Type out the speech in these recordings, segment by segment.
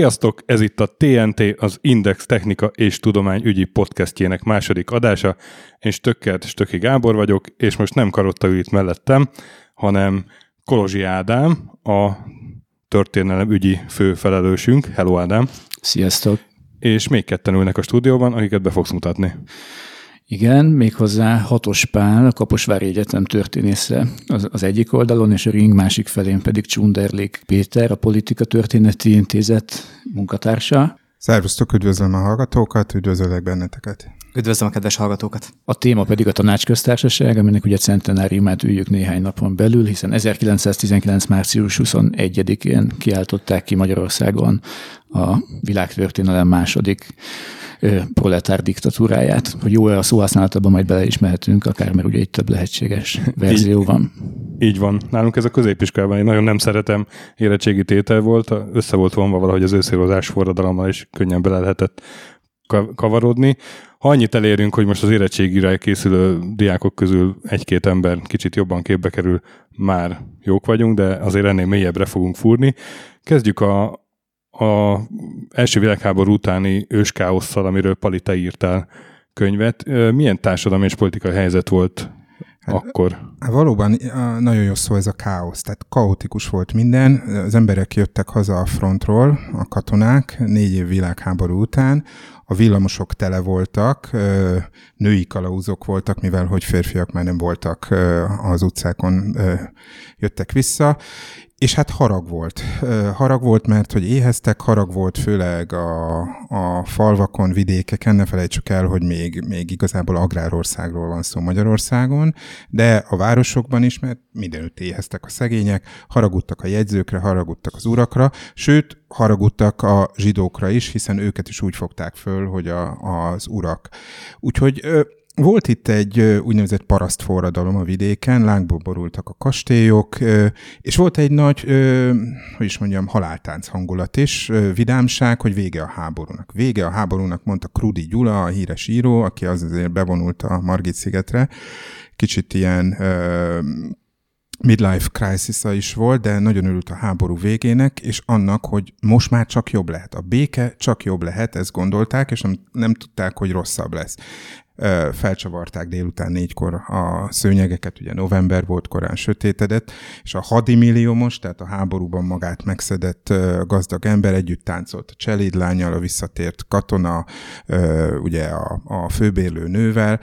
Sziasztok, ez itt a TNT, az Index Technika és Tudomány ügyi podcastjének második adása. Én Stökkert Stöki Gábor vagyok, és most nem Karotta ül itt mellettem, hanem Kolozsi Ádám, a történelem ügyi főfelelősünk. Hello Ádám! Sziasztok! És még ketten ülnek a stúdióban, akiket be fogsz mutatni. Igen, méghozzá Hatos Pál, a Kaposvári Egyetem történésze az, az egyik oldalon, és a ring másik felén pedig Csunderlék Péter, a Politika Történeti Intézet munkatársa. Szervusztok, üdvözlöm a hallgatókat, üdvözöllek benneteket. Üdvözlöm a kedves hallgatókat! A téma pedig a tanácsköztársaság, aminek ugye centenáriumát üljük néhány napon belül, hiszen 1919. március 21-én kiáltották ki Magyarországon a világtörténelem második proletár diktatúráját. Hogy jó-e a szóhasználatban, majd bele is mehetünk, akár mert ugye itt több lehetséges verzió van. Így van. Nálunk ez a középiskolában én nagyon nem szeretem érettségi tétel volt, össze volt vonva valahogy az őszérozás forradalommal, és könnyen bele lehetett kavarodni. Ha annyit elérünk, hogy most az érettségire készülő diákok közül egy-két ember kicsit jobban képbe kerül, már jók vagyunk, de azért ennél mélyebbre fogunk fúrni. Kezdjük a, a első világháború utáni őskáosszal, amiről Pali, te írtál könyvet. Milyen társadalmi és politikai helyzet volt hát, akkor? Hát valóban nagyon jó szó ez a káosz, tehát kaotikus volt minden. Az emberek jöttek haza a frontról, a katonák, négy év világháború után, a villamosok tele voltak, női kalauzok voltak, mivel hogy férfiak már nem voltak az utcákon, jöttek vissza, és hát harag volt. Harag volt, mert hogy éheztek, harag volt főleg a, a falvakon, vidékeken, ne felejtsük el, hogy még, még igazából agrárországról van szó Magyarországon, de a városokban is, mert mindenütt éheztek a szegények, haragudtak a jegyzőkre, haragudtak az urakra, sőt, haragudtak a zsidókra is, hiszen őket is úgy fogták föl, hogy a, az urak. Úgyhogy volt itt egy úgynevezett parasztforradalom a vidéken, lángból borultak a kastélyok, és volt egy nagy, hogy is mondjam, haláltánc hangulat is, vidámság, hogy vége a háborúnak. Vége a háborúnak, mondta Krudi Gyula, a híres író, aki az azért bevonult a Margit szigetre. Kicsit ilyen midlife crisis is volt, de nagyon örült a háború végének, és annak, hogy most már csak jobb lehet. A béke csak jobb lehet, ezt gondolták, és nem, nem tudták, hogy rosszabb lesz felcsavarták délután négykor a szőnyegeket, ugye november volt, korán sötétedett, és a hadimilliómos, tehát a háborúban magát megszedett gazdag ember együtt táncolt a cselédlányjal, a visszatért katona, ugye a, a főbérlő nővel,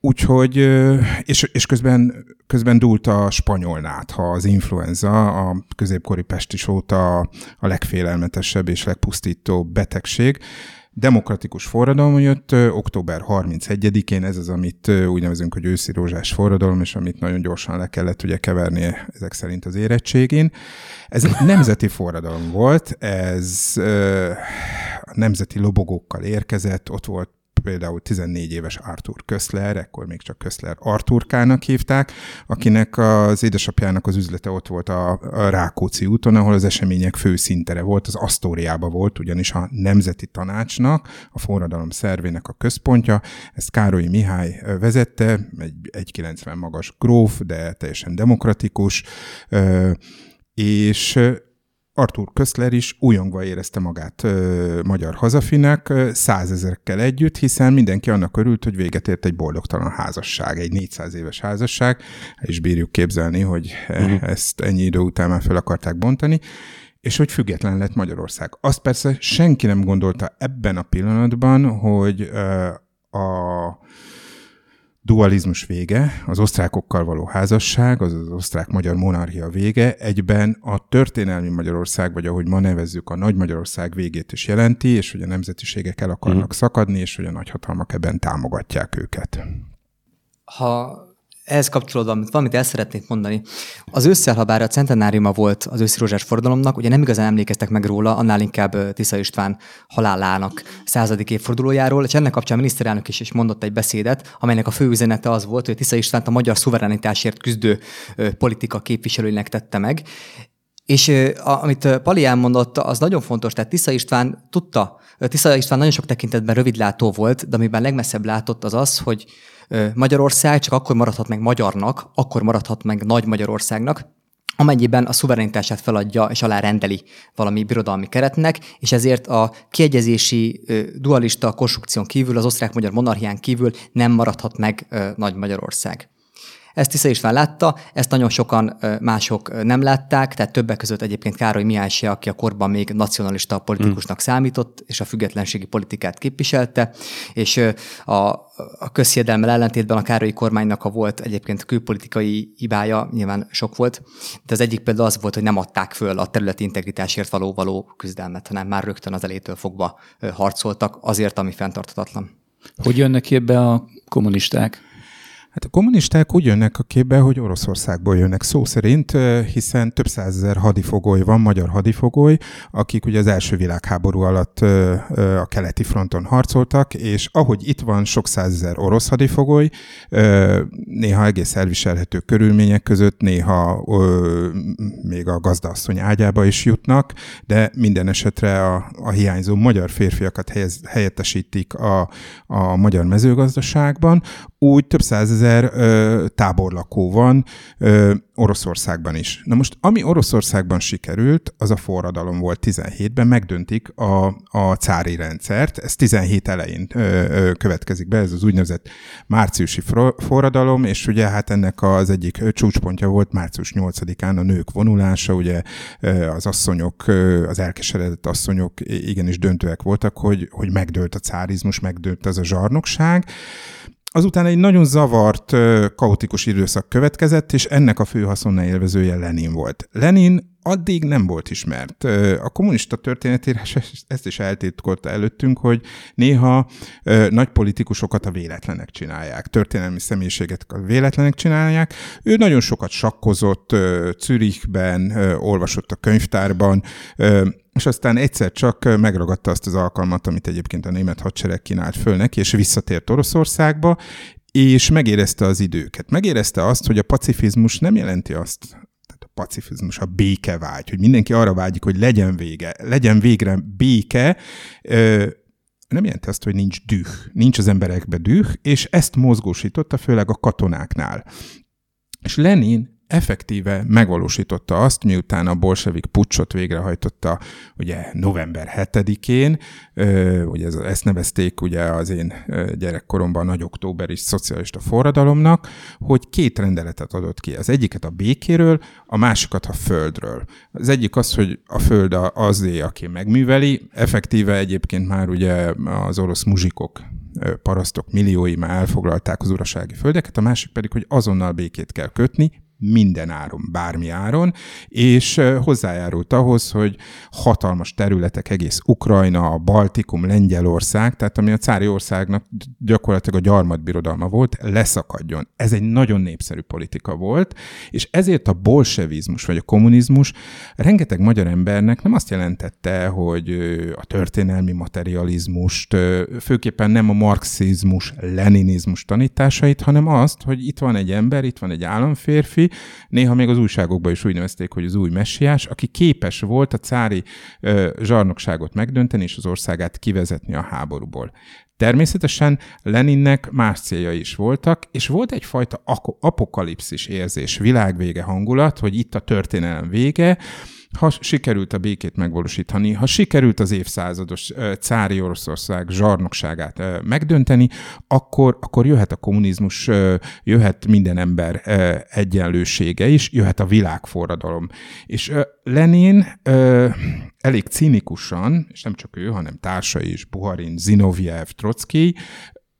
Úgyhogy, és, és közben, közben dúlt a spanyol nátha, az influenza, a középkori pestis óta a legfélelmetesebb és legpusztítóbb betegség demokratikus forradalom jött október 31-én, ez az, amit úgy nevezünk, hogy őszi rózsás forradalom, és amit nagyon gyorsan le kellett ugye keverni ezek szerint az érettségén. Ez nemzeti forradalom volt, ez a nemzeti lobogókkal érkezett, ott volt például 14 éves Arthur Köszler, ekkor még csak Köszler Arturkának hívták, akinek az édesapjának az üzlete ott volt a, Rákóczi úton, ahol az események fő szintere volt, az Asztóriába volt, ugyanis a Nemzeti Tanácsnak, a forradalom szervének a központja, ezt Károly Mihály vezette, egy 1,90 magas gróf, de teljesen demokratikus, és Artur Köszler is újongva érezte magát ö, magyar hazafinek százezekkel együtt, hiszen mindenki annak örült, hogy véget ért egy boldogtalan házasság, egy 400 éves házasság, és bírjuk képzelni, hogy uh-huh. ezt ennyi idő után már fel akarták bontani, és hogy független lett Magyarország. Azt persze senki nem gondolta ebben a pillanatban, hogy ö, a dualizmus vége, az osztrákokkal való házasság, az az osztrák-magyar monarchia vége egyben a történelmi Magyarország, vagy ahogy ma nevezzük, a nagy Magyarország végét is jelenti, és hogy a nemzetiségek el akarnak mm. szakadni, és hogy a nagyhatalmak ebben támogatják őket. Ha ehhez kapcsolódva valamit el szeretnék mondani. Az ősszel, ha bár a centenáriuma volt az őszi rózsás forradalomnak, ugye nem igazán emlékeztek meg róla, annál inkább Tisza István halálának századik évfordulójáról, és ennek kapcsán a miniszterelnök is, is mondott egy beszédet, amelynek a fő üzenete az volt, hogy Tisza István a magyar szuverenitásért küzdő politika képviselőinek tette meg. És amit Pali elmondott, az nagyon fontos, tehát Tisza István tudta, Tisza István nagyon sok tekintetben rövidlátó volt, de amiben legmesszebb látott az az, hogy Magyarország csak akkor maradhat meg magyarnak, akkor maradhat meg nagy Magyarországnak, amennyiben a szuverenitását feladja és alárendeli valami birodalmi keretnek, és ezért a kiegyezési dualista konstrukción kívül, az osztrák-magyar monarchián kívül nem maradhat meg Nagy Magyarország. Ezt Tisza István látta, ezt nagyon sokan mások nem látták, tehát többek között egyébként Károly Mihály se, aki a korban még nacionalista politikusnak számított, és a függetlenségi politikát képviselte, és a, a közhiedelmel ellentétben a Károlyi kormánynak a volt egyébként külpolitikai hibája, nyilván sok volt, de az egyik például az volt, hogy nem adták föl a területi integritásért való való küzdelmet, hanem már rögtön az elétől fogva harcoltak azért, ami fenntarthatatlan. Hogy jönnek ebbe a kommunisták? Hát a kommunisták úgy jönnek a képbe, hogy Oroszországból jönnek. Szó szerint, hiszen több százezer hadifogoly van, magyar hadifogoly, akik ugye az első világháború alatt a keleti fronton harcoltak, és ahogy itt van sok százezer orosz hadifogoly, néha egész elviselhető körülmények között, néha még a gazdaasszony ágyába is jutnak, de minden esetre a, a hiányzó magyar férfiakat helyettesítik a, a magyar mezőgazdaságban, úgy több százezer ö, táborlakó van ö, Oroszországban is. Na most, ami Oroszországban sikerült, az a forradalom volt 17-ben, megdöntik a, a cári rendszert, ez 17 elején ö, ö, következik be, ez az úgynevezett márciusi forradalom, és ugye hát ennek az egyik csúcspontja volt március 8-án a nők vonulása, ugye az asszonyok, az elkeseredett asszonyok igenis döntőek voltak, hogy, hogy megdőlt a cárizmus, megdőlt az a zsarnokság, Azután egy nagyon zavart, kaotikus időszak következett, és ennek a fő haszonna élvezője Lenin volt. Lenin addig nem volt ismert. A kommunista történetírás ezt is eltitkolta előttünk, hogy néha nagy politikusokat a véletlenek csinálják, történelmi személyiséget a véletlenek csinálják. Ő nagyon sokat sakkozott Zürichben, olvasott a könyvtárban, és aztán egyszer csak megragadta azt az alkalmat, amit egyébként a német hadsereg kínált föl neki, és visszatért Oroszországba, és megérezte az időket. Megérezte azt, hogy a pacifizmus nem jelenti azt, pacifizmus, a békevágy, hogy mindenki arra vágyik, hogy legyen vége, legyen végre béke, nem jelenti azt, hogy nincs düh, nincs az emberekbe düh, és ezt mozgósította főleg a katonáknál. És Lenin effektíve megvalósította azt, miután a bolsevik pucsot végrehajtotta ugye november 7-én, ugye ezt nevezték ugye az én gyerekkoromban nagy októberi szocialista forradalomnak, hogy két rendeletet adott ki. Az egyiket a békéről, a másikat a földről. Az egyik az, hogy a föld azé, aki megműveli, effektíve egyébként már ugye az orosz muzsikok parasztok milliói már elfoglalták az urasági földeket, a másik pedig, hogy azonnal békét kell kötni, minden áron, bármi áron, és hozzájárult ahhoz, hogy hatalmas területek, egész Ukrajna, a Baltikum, Lengyelország, tehát ami a cári országnak gyakorlatilag a gyarmatbirodalma volt, leszakadjon. Ez egy nagyon népszerű politika volt, és ezért a bolsevizmus vagy a kommunizmus rengeteg magyar embernek nem azt jelentette, hogy a történelmi materializmust, főképpen nem a marxizmus, leninizmus tanításait, hanem azt, hogy itt van egy ember, itt van egy államférfi, néha még az újságokban is úgy nevezték, hogy az új messiás, aki képes volt a cári ö, zsarnokságot megdönteni és az országát kivezetni a háborúból. Természetesen Leninnek más célja is voltak, és volt egyfajta apokalipszis érzés, világvége hangulat, hogy itt a történelem vége, ha sikerült a békét megvalósítani, ha sikerült az évszázados cári Oroszország zsarnokságát megdönteni, akkor, akkor jöhet a kommunizmus, jöhet minden ember egyenlősége is, jöhet a világforradalom. És Lenin elég cinikusan, és nem csak ő, hanem társai is, Buharin, Zinoviev, Trotsky,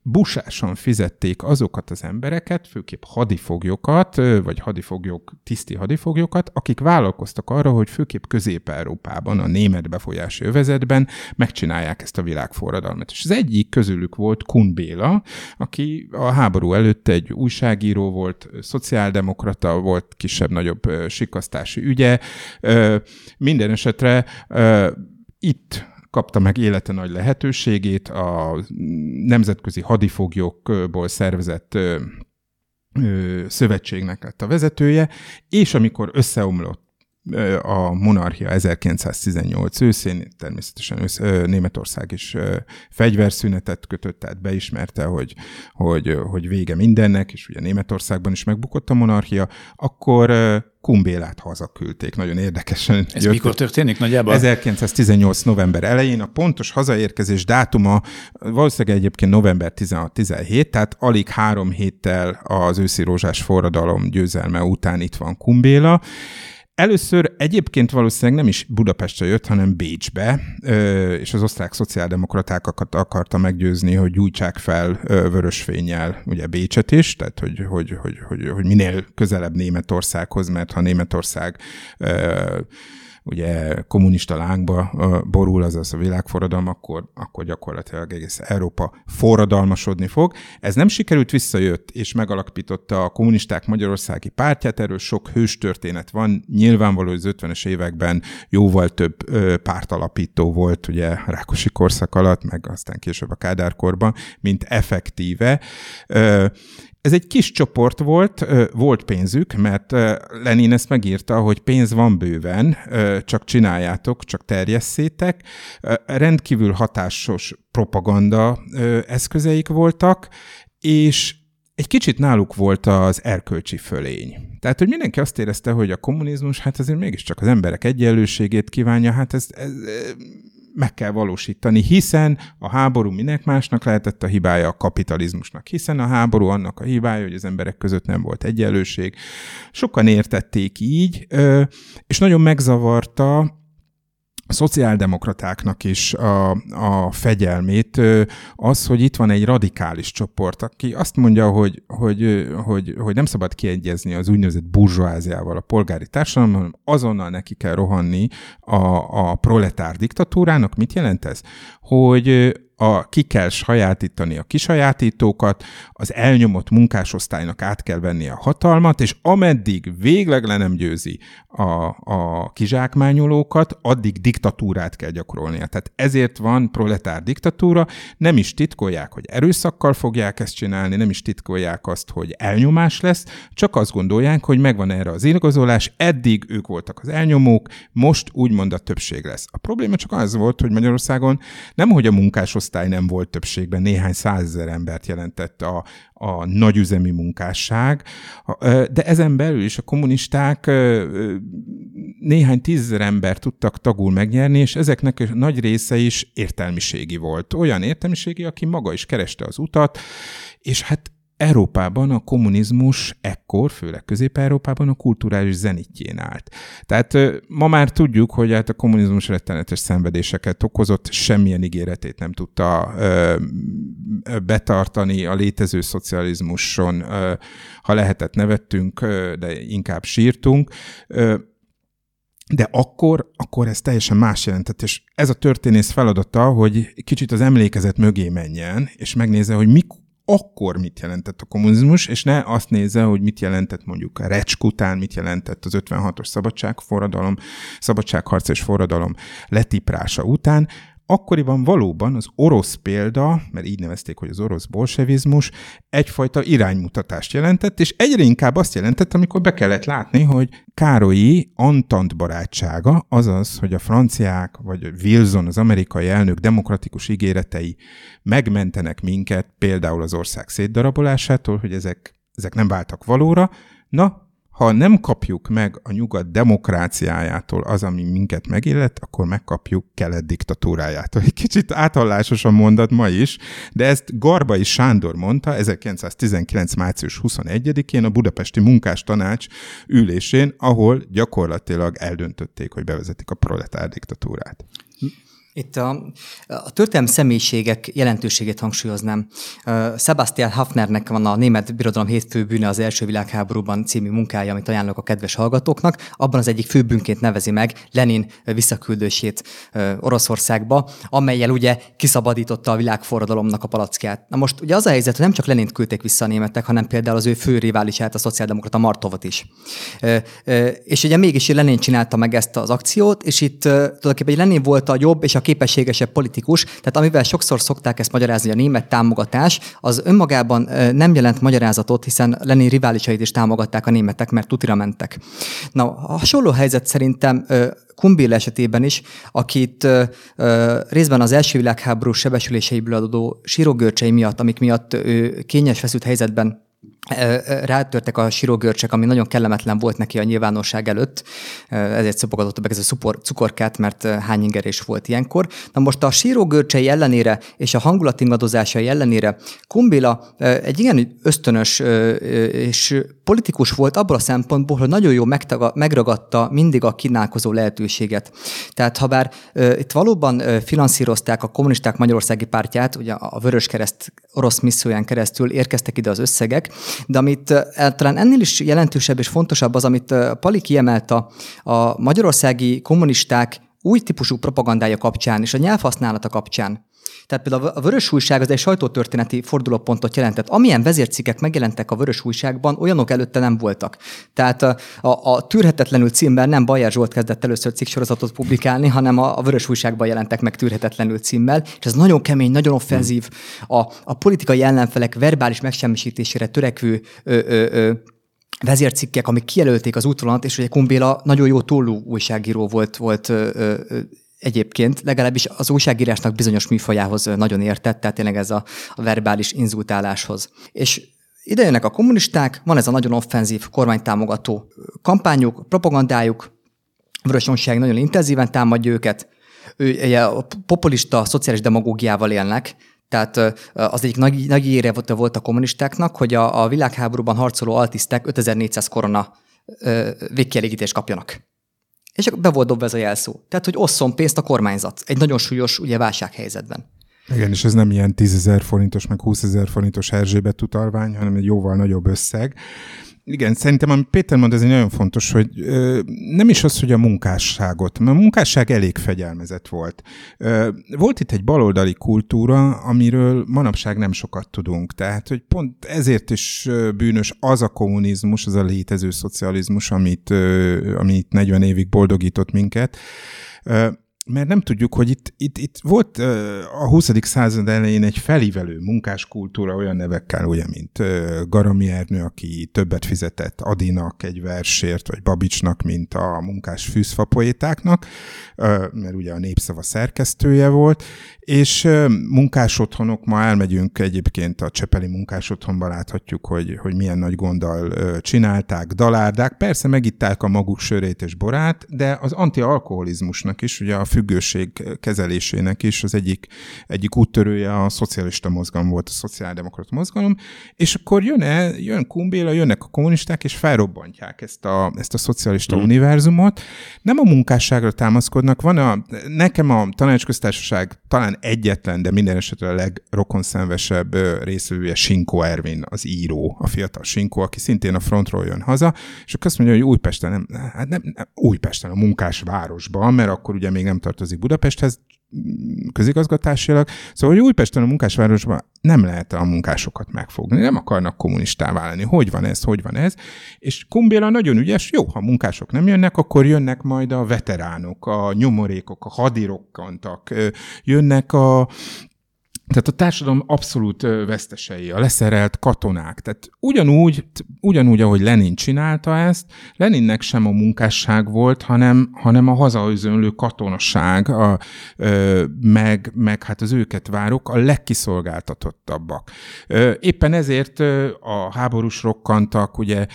busásan fizették azokat az embereket, főképp hadifoglyokat, vagy hadifoglyok, tiszti hadifoglyokat, akik vállalkoztak arra, hogy főképp Közép-Európában, a német befolyási övezetben megcsinálják ezt a világforradalmat. És az egyik közülük volt Kun Béla, aki a háború előtt egy újságíró volt, szociáldemokrata volt, kisebb-nagyobb sikasztási ügye. Minden esetre itt kapta meg élete nagy lehetőségét, a nemzetközi hadifoglyokból szervezett szövetségnek lett a vezetője, és amikor összeomlott a monarchia 1918 őszén, természetesen ősz, Németország is fegyverszünetet kötött, tehát beismerte, hogy, hogy, hogy vége mindennek, és ugye Németországban is megbukott a monarchia, akkor Kumbélát hazaküldték. Nagyon érdekesen. Ez jött. mikor történik nagyjából? 1918. november elején. A pontos hazaérkezés dátuma valószínűleg egyébként november 16-17, tehát alig három héttel az őszi rózsás forradalom győzelme után itt van Kumbéla. Először egyébként valószínűleg nem is Budapestre jött, hanem Bécsbe, és az osztrák szociáldemokratákat akarta meggyőzni, hogy gyújtsák fel vörös fényjel ugye Bécset is, tehát hogy, hogy, hogy, hogy, hogy minél közelebb Németországhoz, mert ha Németország ugye kommunista lángba borul, azaz a világforradalom, akkor, akkor gyakorlatilag egész Európa forradalmasodni fog. Ez nem sikerült, visszajött, és megalapította a kommunisták Magyarországi pártját, erről sok hős történet van. Nyilvánvaló, hogy az 50-es években jóval több pártalapító volt, ugye Rákosi korszak alatt, meg aztán később a Kádárkorban, mint effektíve. Ez egy kis csoport volt, volt pénzük, mert Lenin ezt megírta, hogy pénz van bőven, csak csináljátok, csak terjesszétek. Rendkívül hatásos propaganda eszközeik voltak, és egy kicsit náluk volt az erkölcsi fölény. Tehát, hogy mindenki azt érezte, hogy a kommunizmus, hát azért mégiscsak az emberek egyenlőségét kívánja, hát ez, ez meg kell valósítani, hiszen a háború minek másnak lehetett a hibája a kapitalizmusnak, hiszen a háború annak a hibája, hogy az emberek között nem volt egyenlőség. Sokan értették így, és nagyon megzavarta szociáldemokratáknak is a, a fegyelmét az, hogy itt van egy radikális csoport, aki azt mondja, hogy, hogy, hogy, hogy nem szabad kiegyezni az úgynevezett burzsóáziával a polgári társadalomban, hanem azonnal neki kell rohanni a, a proletár diktatúrának. Mit jelent ez? Hogy a, ki kell sajátítani a kisajátítókat, az elnyomott munkásosztálynak át kell venni a hatalmat, és ameddig végleg le nem győzi a, a kizsákmányolókat, addig diktatúrát kell gyakorolnia. Tehát ezért van proletár diktatúra, nem is titkolják, hogy erőszakkal fogják ezt csinálni, nem is titkolják azt, hogy elnyomás lesz, csak azt gondolják, hogy megvan erre az igazolás, eddig ők voltak az elnyomók, most úgymond a többség lesz. A probléma csak az volt, hogy Magyarországon nem, hogy a munkásosztály osztály nem volt többségben, néhány százezer embert jelentett a, a nagyüzemi munkásság, de ezen belül is a kommunisták néhány tízezer ember tudtak tagul megnyerni, és ezeknek a nagy része is értelmiségi volt. Olyan értelmiségi, aki maga is kereste az utat, és hát Európában a kommunizmus ekkor, főleg Közép-Európában a kulturális zenitjén állt. Tehát ma már tudjuk, hogy hát a kommunizmus rettenetes szenvedéseket okozott, semmilyen ígéretét nem tudta ö, betartani a létező szocializmuson. Ö, ha lehetett, nevettünk, ö, de inkább sírtunk. Ö, de akkor, akkor ez teljesen más jelentett, és ez a történész feladata, hogy kicsit az emlékezet mögé menjen, és megnézze, hogy mik, akkor mit jelentett a kommunizmus, és ne azt nézze, hogy mit jelentett mondjuk a Recsk után, mit jelentett az 56-os szabadságforradalom, szabadságharc és forradalom letiprása után, akkoriban valóban az orosz példa, mert így nevezték, hogy az orosz bolsevizmus, egyfajta iránymutatást jelentett, és egyre inkább azt jelentett, amikor be kellett látni, hogy Károlyi Antant barátsága, azaz, hogy a franciák, vagy Wilson, az amerikai elnök demokratikus ígéretei megmentenek minket, például az ország szétdarabolásától, hogy ezek, ezek nem váltak valóra, na, ha nem kapjuk meg a nyugat demokráciájától az, ami minket megillet, akkor megkapjuk kelet diktatúrájától. Egy kicsit áthallásos a mondat ma is, de ezt Garbai Sándor mondta 1919. március 21-én a Budapesti Munkástanács ülésén, ahol gyakorlatilag eldöntötték, hogy bevezetik a proletár diktatúrát. Itt a, a történelmi személyiségek jelentőségét hangsúlyoznám. Sebastian Hafnernek van a Német Birodalom hétfő bűne az első világháborúban című munkája, amit ajánlok a kedves hallgatóknak. Abban az egyik főbűnként nevezi meg Lenin visszaküldését Oroszországba, amelyel ugye kiszabadította a világforradalomnak a palackját. Na most ugye az a helyzet, hogy nem csak Lenint küldték vissza a németek, hanem például az ő fő riválisát, a szociáldemokrata Martovot is. És ugye mégis Lenin csinálta meg ezt az akciót, és itt tulajdonképpen Lenin volt a jobb és a képességesebb politikus, tehát amivel sokszor szokták ezt magyarázni, a német támogatás, az önmagában nem jelent magyarázatot, hiszen Lenin riválisait is támogatták a németek, mert tutira mentek. Na, hasonló helyzet szerintem Kumbil esetében is, akit részben az első világháború sebesüléseiből adódó sírógörcsei miatt, amik miatt ő kényes feszült helyzetben rátörtek a sírógörcsek, ami nagyon kellemetlen volt neki a nyilvánosság előtt, ezért szopogatott meg ez a szupor, cukorkát, mert hány ingerés volt ilyenkor. Na most a sírógörcsei ellenére és a hangulatingadozásai ellenére Kumbila egy igen ösztönös és politikus volt abból a szempontból, hogy nagyon jól megragadta mindig a kínálkozó lehetőséget. Tehát ha bár itt valóban finanszírozták a kommunisták Magyarországi pártját, ugye a Vöröskereszt orosz misszióján keresztül érkeztek ide az összegek, de amit talán ennél is jelentősebb és fontosabb az, amit Pali kiemelt a, a magyarországi kommunisták új típusú propagandája kapcsán és a nyelvhasználata kapcsán. Tehát például a Vörös Újság az egy sajtótörténeti fordulópontot jelentett. Amilyen vezércikek megjelentek a Vörös Újságban, olyanok előtte nem voltak. Tehát a, a, Tűrhetetlenül címmel nem Bajer Zsolt kezdett először cikksorozatot publikálni, hanem a, a Vörös Újságban jelentek meg Tűrhetetlenül címmel, és ez nagyon kemény, nagyon offenzív, a, a politikai ellenfelek verbális megsemmisítésére törekvő ö, ö, ö, vezércikkek, amik kijelölték az útvonalat, és ugye Kumbéla nagyon jó tollú újságíró volt, volt ö, ö, egyébként, legalábbis az újságírásnak bizonyos műfajához nagyon értett, tehát tényleg ez a, a verbális inzultáláshoz. És ide jönnek a kommunisták, van ez a nagyon offenzív kormánytámogató kampányuk, propagandájuk, Vörösonság nagyon intenzíven támadja őket, ő, a populista, szociális demagógiával élnek, tehát az egyik nagy, nagy ére volt a kommunistáknak, hogy a, a világháborúban harcoló altisztek 5400 korona végkielégítést kapjanak. És akkor be volt dobva ez a jelszó. Tehát, hogy osszon pénzt a kormányzat egy nagyon súlyos ugye, válsághelyzetben. Igen, és ez nem ilyen 10 ezer forintos, meg 20 ezer forintos Erzsébet utalvány, hanem egy jóval nagyobb összeg. Igen, szerintem, amit Péter mond, ez egy nagyon fontos, hogy ö, nem is az, hogy a munkásságot, mert a munkásság elég fegyelmezett volt. Ö, volt itt egy baloldali kultúra, amiről manapság nem sokat tudunk. Tehát, hogy pont ezért is bűnös az a kommunizmus, az a létező szocializmus, amit, ö, amit 40 évig boldogított minket. Ö, mert nem tudjuk, hogy itt, itt, itt volt a 20. század elején egy felívelő munkáskultúra olyan nevekkel, ugye, mint Garami Ernő, aki többet fizetett Adinak egy versért, vagy Babicsnak, mint a munkás fűzfapoétáknak, mert ugye a népszava szerkesztője volt, és munkás otthonok, ma elmegyünk egyébként a Csepeli munkás otthonba, láthatjuk, hogy, hogy milyen nagy gonddal csinálták, dalárdák, persze megitták a maguk sörét és borát, de az antialkoholizmusnak is, ugye a függőség kezelésének is az egyik, egyik úttörője a szocialista mozgalom volt, a szociáldemokrata mozgalom, és akkor jön, el, jön Kumbéla, jönnek a kommunisták, és felrobbantják ezt a, ezt a szocialista mm. univerzumot. Nem a munkásságra támaszkodnak, van a, nekem a tanácsköztársaság talán egyetlen, de minden esetre a legrokonszenvesebb részvevője Sinko Ervin, az író, a fiatal Sinko, aki szintén a frontról jön haza, és akkor azt mondja, hogy Újpesten nem, hát nem, nem Újpesten, a munkásvárosban, mert akkor ugye még nem tartozik Budapesthez, közigazgatásilag. Szóval, hogy Újpesten a munkásvárosban nem lehet a munkásokat megfogni, nem akarnak kommunistá válni. Hogy van ez, hogy van ez? És Kumbéla nagyon ügyes, jó, ha munkások nem jönnek, akkor jönnek majd a veteránok, a nyomorékok, a hadirokkantak, jönnek a tehát a társadalom abszolút vesztesei, a leszerelt katonák. Tehát ugyanúgy, ugyanúgy, ahogy Lenin csinálta ezt, Leninnek sem a munkásság volt, hanem, hanem a hazaüzönlő katonaság, a, ö, meg, meg hát az őket várok, a legkiszolgáltatottabbak. Ö, éppen ezért a háborús rokkantak, ugye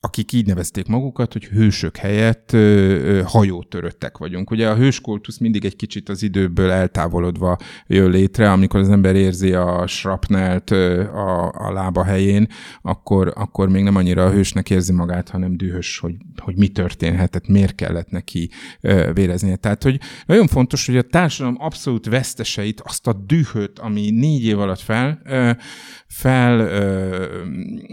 akik így nevezték magukat, hogy hősök helyett ö, hajótöröttek vagyunk. Ugye a hőskultusz mindig egy kicsit az időből eltávolodva jön létre, amikor az ember érzi a srapnelt ö, a, a lába helyén, akkor, akkor még nem annyira a hősnek érzi magát, hanem dühös, hogy, hogy mi történhetett, miért kellett neki ö, véreznie. Tehát, hogy nagyon fontos, hogy a társadalom abszolút veszteseit, azt a dühöt, ami négy év alatt fel, ö, fel ö,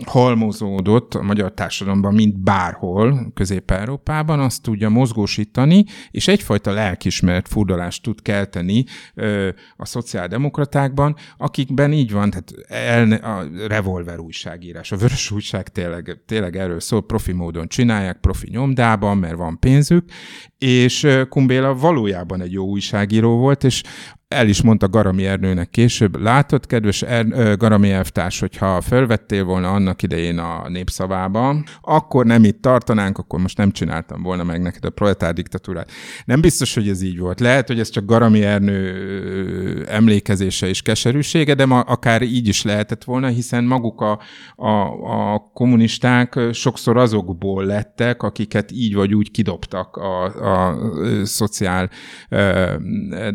halmozódott a magyar társadalom társadalomban, mint bárhol Közép-Európában, azt tudja mozgósítani, és egyfajta lelkismeret furdalást tud kelteni ö, a szociáldemokratákban, akikben így van, tehát el, a revolver újságírás, a vörös újság tényleg, tényleg erről szól, profi módon csinálják, profi nyomdában, mert van pénzük, és Kumbéla valójában egy jó újságíró volt, és el is mondta Garami Ernőnek később, látod, kedves er, Garami elvtárs, hogyha felvettél volna annak idején a népszavában, akkor nem itt tartanánk, akkor most nem csináltam volna meg neked a proletár diktatúrát. Nem biztos, hogy ez így volt. Lehet, hogy ez csak Garami Ernő emlékezése és keserűsége, de ma akár így is lehetett volna, hiszen maguk a, a, a kommunisták sokszor azokból lettek, akiket így vagy úgy kidobtak a, a, a szociál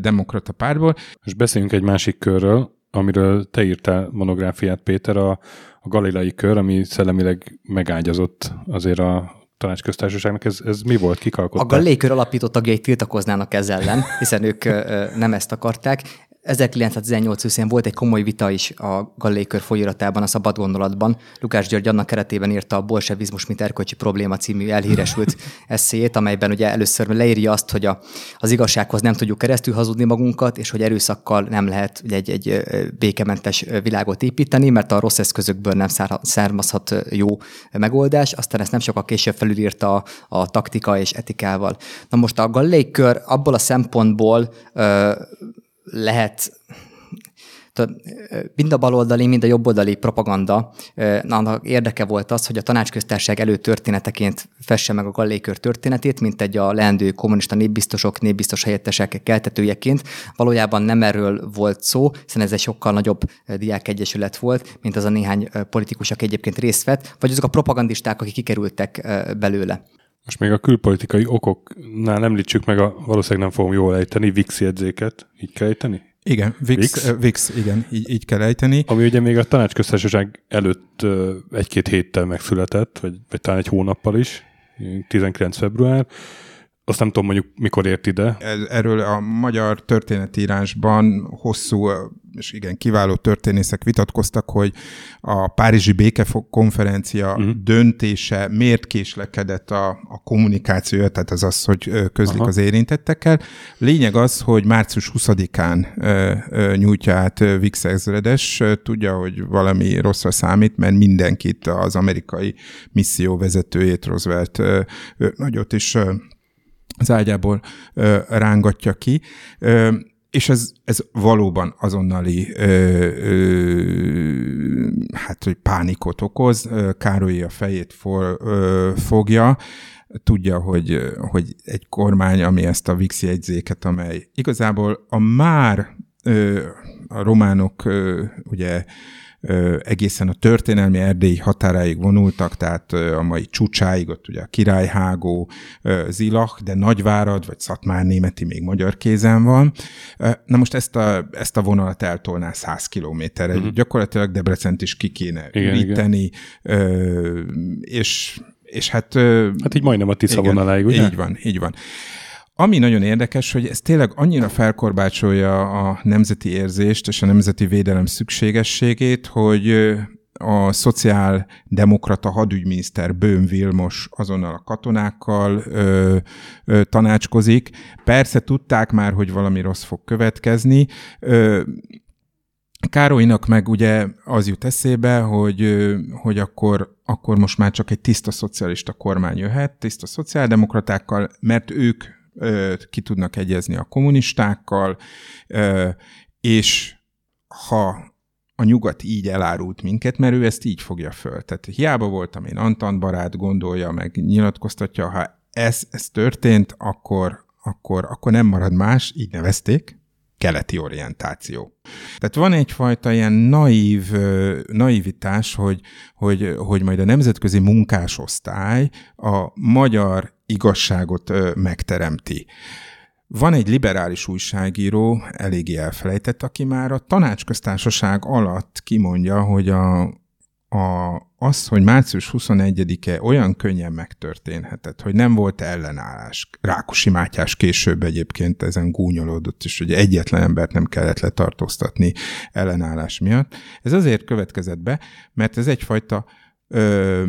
demokrata párból, szempontból. És beszéljünk egy másik körről, amiről te írtál monográfiát, Péter, a, a galilai kör, ami szellemileg megágyazott azért a tanácsköztársaságnak. Ez, ez mi volt? Kik A galilei kör alapító tagjai tiltakoznának ezzel ellen, hiszen ők nem ezt akarták. 1918 őszén volt egy komoly vita is a Gallékör folyiratában, a Szabad Gondolatban. Lukás György annak keretében írta a Bolsevizmus, mint erkölcsi probléma című elhíresült eszéjét, amelyben ugye először leírja azt, hogy a, az igazsághoz nem tudjuk keresztül hazudni magunkat, és hogy erőszakkal nem lehet ugye, egy, egy békementes világot építeni, mert a rossz eszközökből nem származhat jó megoldás. Aztán ezt nem sokkal később felülírta a, a taktika és etikával. Na most a Gallékör abból a szempontból ö, lehet mind a baloldali, mind a jobboldali propaganda annak érdeke volt az, hogy a tanácsköztárság előtörténeteként fesse meg a gallékör történetét, mint egy a leendő kommunista népbiztosok, népbiztos helyettesek keltetőjeként. Valójában nem erről volt szó, hiszen ez egy sokkal nagyobb diákegyesület volt, mint az a néhány politikus, aki egyébként részt vett, vagy azok a propagandisták, akik kikerültek belőle. Most még a külpolitikai okoknál említsük meg a, valószínűleg nem fogom jól ejteni, VIX jegyzéket. Így kell ejteni? Igen, VIX, VIX, VIX igen, így, így kell ejteni. Ami ugye még a tanácsköztársaság előtt egy-két héttel megszületett, vagy, vagy talán egy hónappal is, 19 február, azt nem tudom mondjuk mikor ért ide. Erről a magyar történetírásban hosszú és igen, kiváló történészek vitatkoztak, hogy a Párizsi Békekonferencia uh-huh. döntése miért késlekedett a, a kommunikációja, tehát az az, hogy közlik Aha. az érintettekkel. Lényeg az, hogy március 20-án ö, ö, nyújtja át Vix ezredes, tudja, hogy valami rosszra számít, mert mindenkit az amerikai misszió vezetőjét, Roosevelt ö, nagyot is az ágyából rángatja ki. És ez, ez valóban azonnali ö, ö, hát, hogy pánikot okoz, Károly a fejét for, ö, fogja, tudja, hogy, hogy egy kormány, ami ezt a VIX jegyzéket, amely igazából a már ö, a románok ö, ugye egészen a történelmi erdélyi határáig vonultak, tehát a mai csúcsáig, ott ugye a Királyhágó, Zilach, de Nagyvárad, vagy Szatmár németi még magyar kézen van. Na most ezt a, ezt a vonalat eltolná 100 kilométerre. Uh-huh. Gyakorlatilag Debrecent is ki kéne igen, üríteni, igen. és és hát... Hát így majdnem a Tisza igen, vonaláig, ugye? Így van, így van. Ami nagyon érdekes, hogy ez tényleg annyira felkorbácsolja a nemzeti érzést és a nemzeti védelem szükségességét, hogy a szociáldemokrata hadügyminiszter Bőn Vilmos azonnal a katonákkal ö, ö, tanácskozik. Persze tudták már, hogy valami rossz fog következni. Ö, Károlynak meg ugye az jut eszébe, hogy, hogy akkor, akkor most már csak egy tiszta szocialista kormány jöhet, tiszta szociáldemokratákkal, mert ők ki tudnak egyezni a kommunistákkal, és ha a nyugat így elárult minket, mert ő ezt így fogja föl. Tehát hiába voltam én Antant barát, gondolja, meg nyilatkoztatja, ha ez, ez történt, akkor, akkor, akkor nem marad más, így nevezték, keleti orientáció. Tehát van egyfajta ilyen naív, naivitás, hogy, hogy, hogy majd a nemzetközi munkásosztály a magyar igazságot megteremti. Van egy liberális újságíró, eléggé elfelejtett, aki már a tanácsköztársaság alatt kimondja, hogy a, a, az, hogy március 21-e olyan könnyen megtörténhetett, hogy nem volt ellenállás. Rákosi Mátyás később egyébként ezen gúnyolódott, és hogy egyetlen embert nem kellett letartóztatni ellenállás miatt. Ez azért következett be, mert ez egyfajta ö,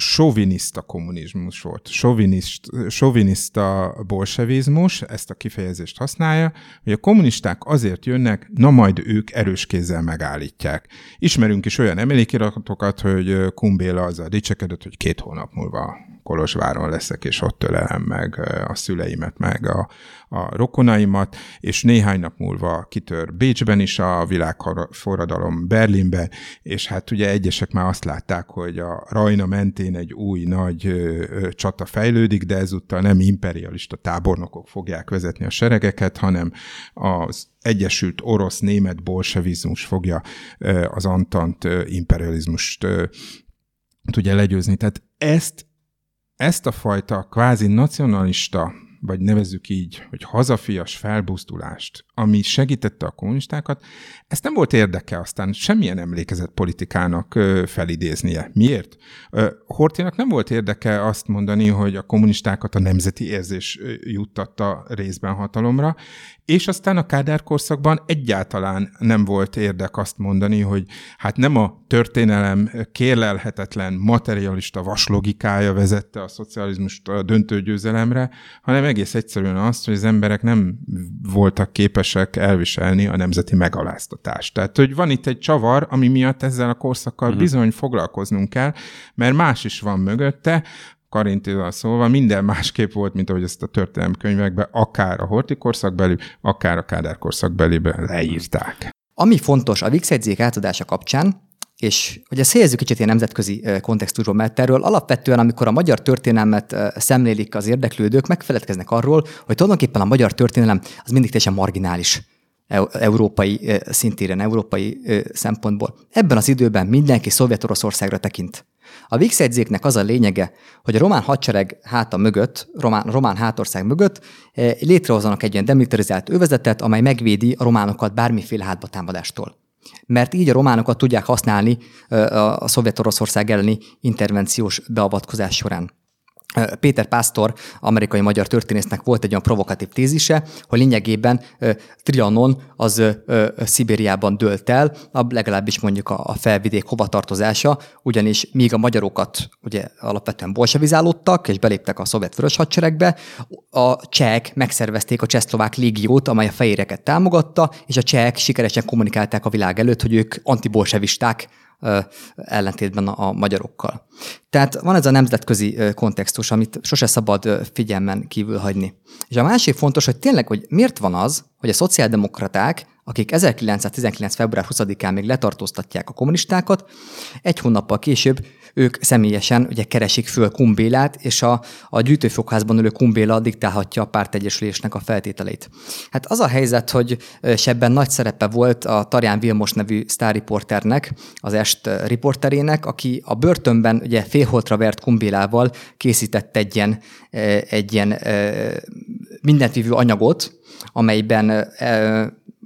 soviniszta kommunizmus volt, sovinist, soviniszta bolsevizmus, ezt a kifejezést használja, hogy a kommunisták azért jönnek, na majd ők erős kézzel megállítják. Ismerünk is olyan emlékiratokat, hogy Kumbéla azzal dicsekedett, hogy két hónap múlva Kolozsváron leszek, és ott ölelem meg a szüleimet, meg a, a rokonaimat, és néhány nap múlva kitör Bécsben is a világforradalom Berlinben, és hát ugye egyesek már azt látták, hogy a Rajna mentén egy új nagy ö, ö, csata fejlődik, de ezúttal nem imperialista tábornokok fogják vezetni a seregeket, hanem az Egyesült Orosz-Német bolsevizmus fogja ö, az Antant ö, imperializmust ö, tudja legyőzni. Tehát ezt ezt a fajta kvázi nacionalista, vagy nevezzük így, hogy hazafias felbusztulást, ami segítette a kommunistákat, ezt nem volt érdeke aztán semmilyen emlékezett politikának felidéznie. Miért? Hortinak nem volt érdeke azt mondani, hogy a kommunistákat a nemzeti érzés juttatta részben hatalomra, és aztán a Kádár korszakban egyáltalán nem volt érdek azt mondani, hogy hát nem a történelem kérlelhetetlen materialista vaslogikája vezette a szocializmust a döntőgyőzelemre, hanem egész egyszerűen azt, hogy az emberek nem voltak képesek elviselni a nemzeti megaláztatást. Tehát, hogy van itt egy csavar, ami miatt ezzel a korszakkal uh-huh. bizony foglalkoznunk kell, mert más is van mögötte, Karintival szólva, minden másképp volt, mint ahogy ezt a történelmi könyvekben, akár a Horti korszakbeli, akár a Kádár korszakbeliben leírták. Ami fontos a VIX átadása kapcsán, és hogy ezt helyezzük kicsit ilyen nemzetközi kontextusban, mert erről alapvetően, amikor a magyar történelmet szemlélik az érdeklődők, megfeledkeznek arról, hogy tulajdonképpen a magyar történelem az mindig teljesen marginális európai szintéren, európai szempontból. Ebben az időben mindenki Szovjet-Oroszországra tekint. A VIX jegyzéknek az a lényege, hogy a román hadsereg háta mögött, román, román hátország mögött létrehozzanak egy ilyen demilitarizált övezetet, amely megvédi a románokat bármiféle hátbatámadástól mert így a románokat tudják használni a Szovjet-Oroszország elleni intervenciós beavatkozás során. Péter Pásztor, amerikai magyar történésznek volt egy olyan provokatív tézise, hogy lényegében Trianon az Szibériában dőlt el, legalábbis mondjuk a felvidék hovatartozása, ugyanis míg a magyarokat ugye alapvetően bolsevizálódtak, és beléptek a szovjet vörös hadseregbe, a csehek megszervezték a csehszlovák légiót, amely a fehéreket támogatta, és a csehek sikeresen kommunikálták a világ előtt, hogy ők antibolsevisták, ellentétben a magyarokkal. Tehát van ez a nemzetközi kontextus, amit sose szabad figyelmen kívül hagyni. És a másik fontos, hogy tényleg, hogy miért van az, hogy a szociáldemokraták, akik 1919. február 20-án még letartóztatják a kommunistákat, egy hónappal később ők személyesen ugye keresik föl Kumbélát, és a, a gyűjtőfogházban ülő Kumbéla diktálhatja a pártegyesülésnek a feltételeit. Hát az a helyzet, hogy sebben nagy szerepe volt a Tarján Vilmos nevű sztárriporternek, az est riporterének, aki a börtönben ugye félholtra vert Kumbélával készített egy ilyen, egy ilyen mindentvívő anyagot, amelyben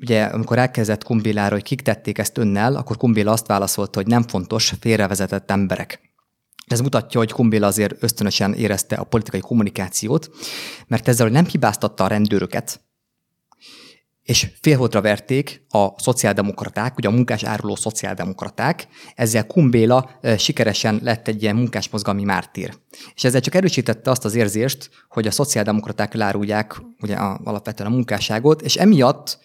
ugye amikor elkezdett Kumbélára, hogy kik tették ezt önnel, akkor Kumbéla azt válaszolta, hogy nem fontos, félrevezetett emberek. Ez mutatja, hogy Kumbéla azért ösztönösen érezte a politikai kommunikációt, mert ezzel, hogy nem hibáztatta a rendőröket, és félholdra verték a szociáldemokraták, ugye a munkás áruló szociáldemokraták, ezzel Kumbéla sikeresen lett egy ilyen munkásmozgalmi mártír. És ezzel csak erősítette azt az érzést, hogy a szociáldemokraták elárulják ugye a, alapvetően a munkásságot, és emiatt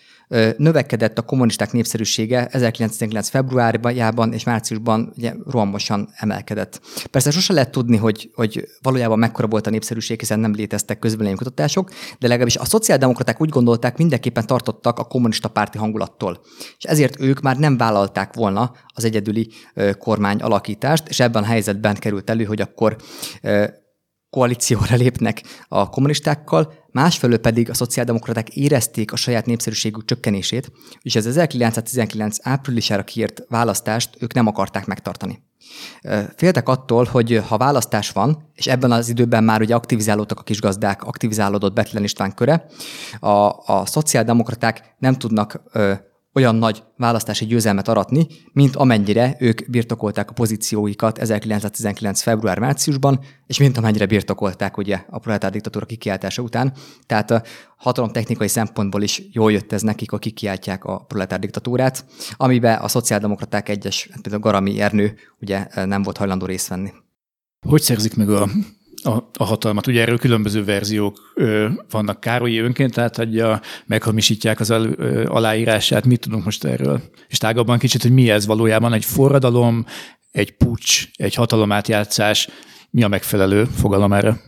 növekedett a kommunisták népszerűsége 1919. februárjában és márciusban ugye rohamosan emelkedett. Persze sose lehet tudni, hogy, hogy valójában mekkora volt a népszerűség, hiszen nem léteztek kutatások, de legalábbis a szociáldemokraták úgy gondolták, mindenképpen tartottak a kommunista párti hangulattól. És ezért ők már nem vállalták volna az egyedüli kormány alakítást, és ebben a helyzetben került elő, hogy akkor koalícióra lépnek a kommunistákkal, másfelől pedig a szociáldemokraták érezték a saját népszerűségük csökkenését, és az 1919 áprilisára kiírt választást ők nem akarták megtartani. Féltek attól, hogy ha választás van, és ebben az időben már ugye aktivizálódtak a kisgazdák, aktivizálódott Betlen István köre, a, a szociáldemokraták nem tudnak olyan nagy választási győzelmet aratni, mint amennyire ők birtokolták a pozícióikat 1919. február-márciusban, és mint amennyire birtokolták ugye a proletár diktatúra kikiáltása után. Tehát a hatalomtechnikai szempontból is jól jött ez nekik, akik kiáltják a proletár diktatúrát, amiben a szociáldemokraták egyes, hát például Garami Ernő ugye nem volt hajlandó részt venni. Hogy szerzik meg a, a, a hatalmat? Ugye erről különböző verziók ö, vannak. Károlyi önként átadja, meghamisítják az al, ö, aláírását. Mit tudunk most erről? És tágabban kicsit, hogy mi ez valójában? Egy forradalom, egy pucs, egy hatalomátjátszás, mi a megfelelő fogalom erre?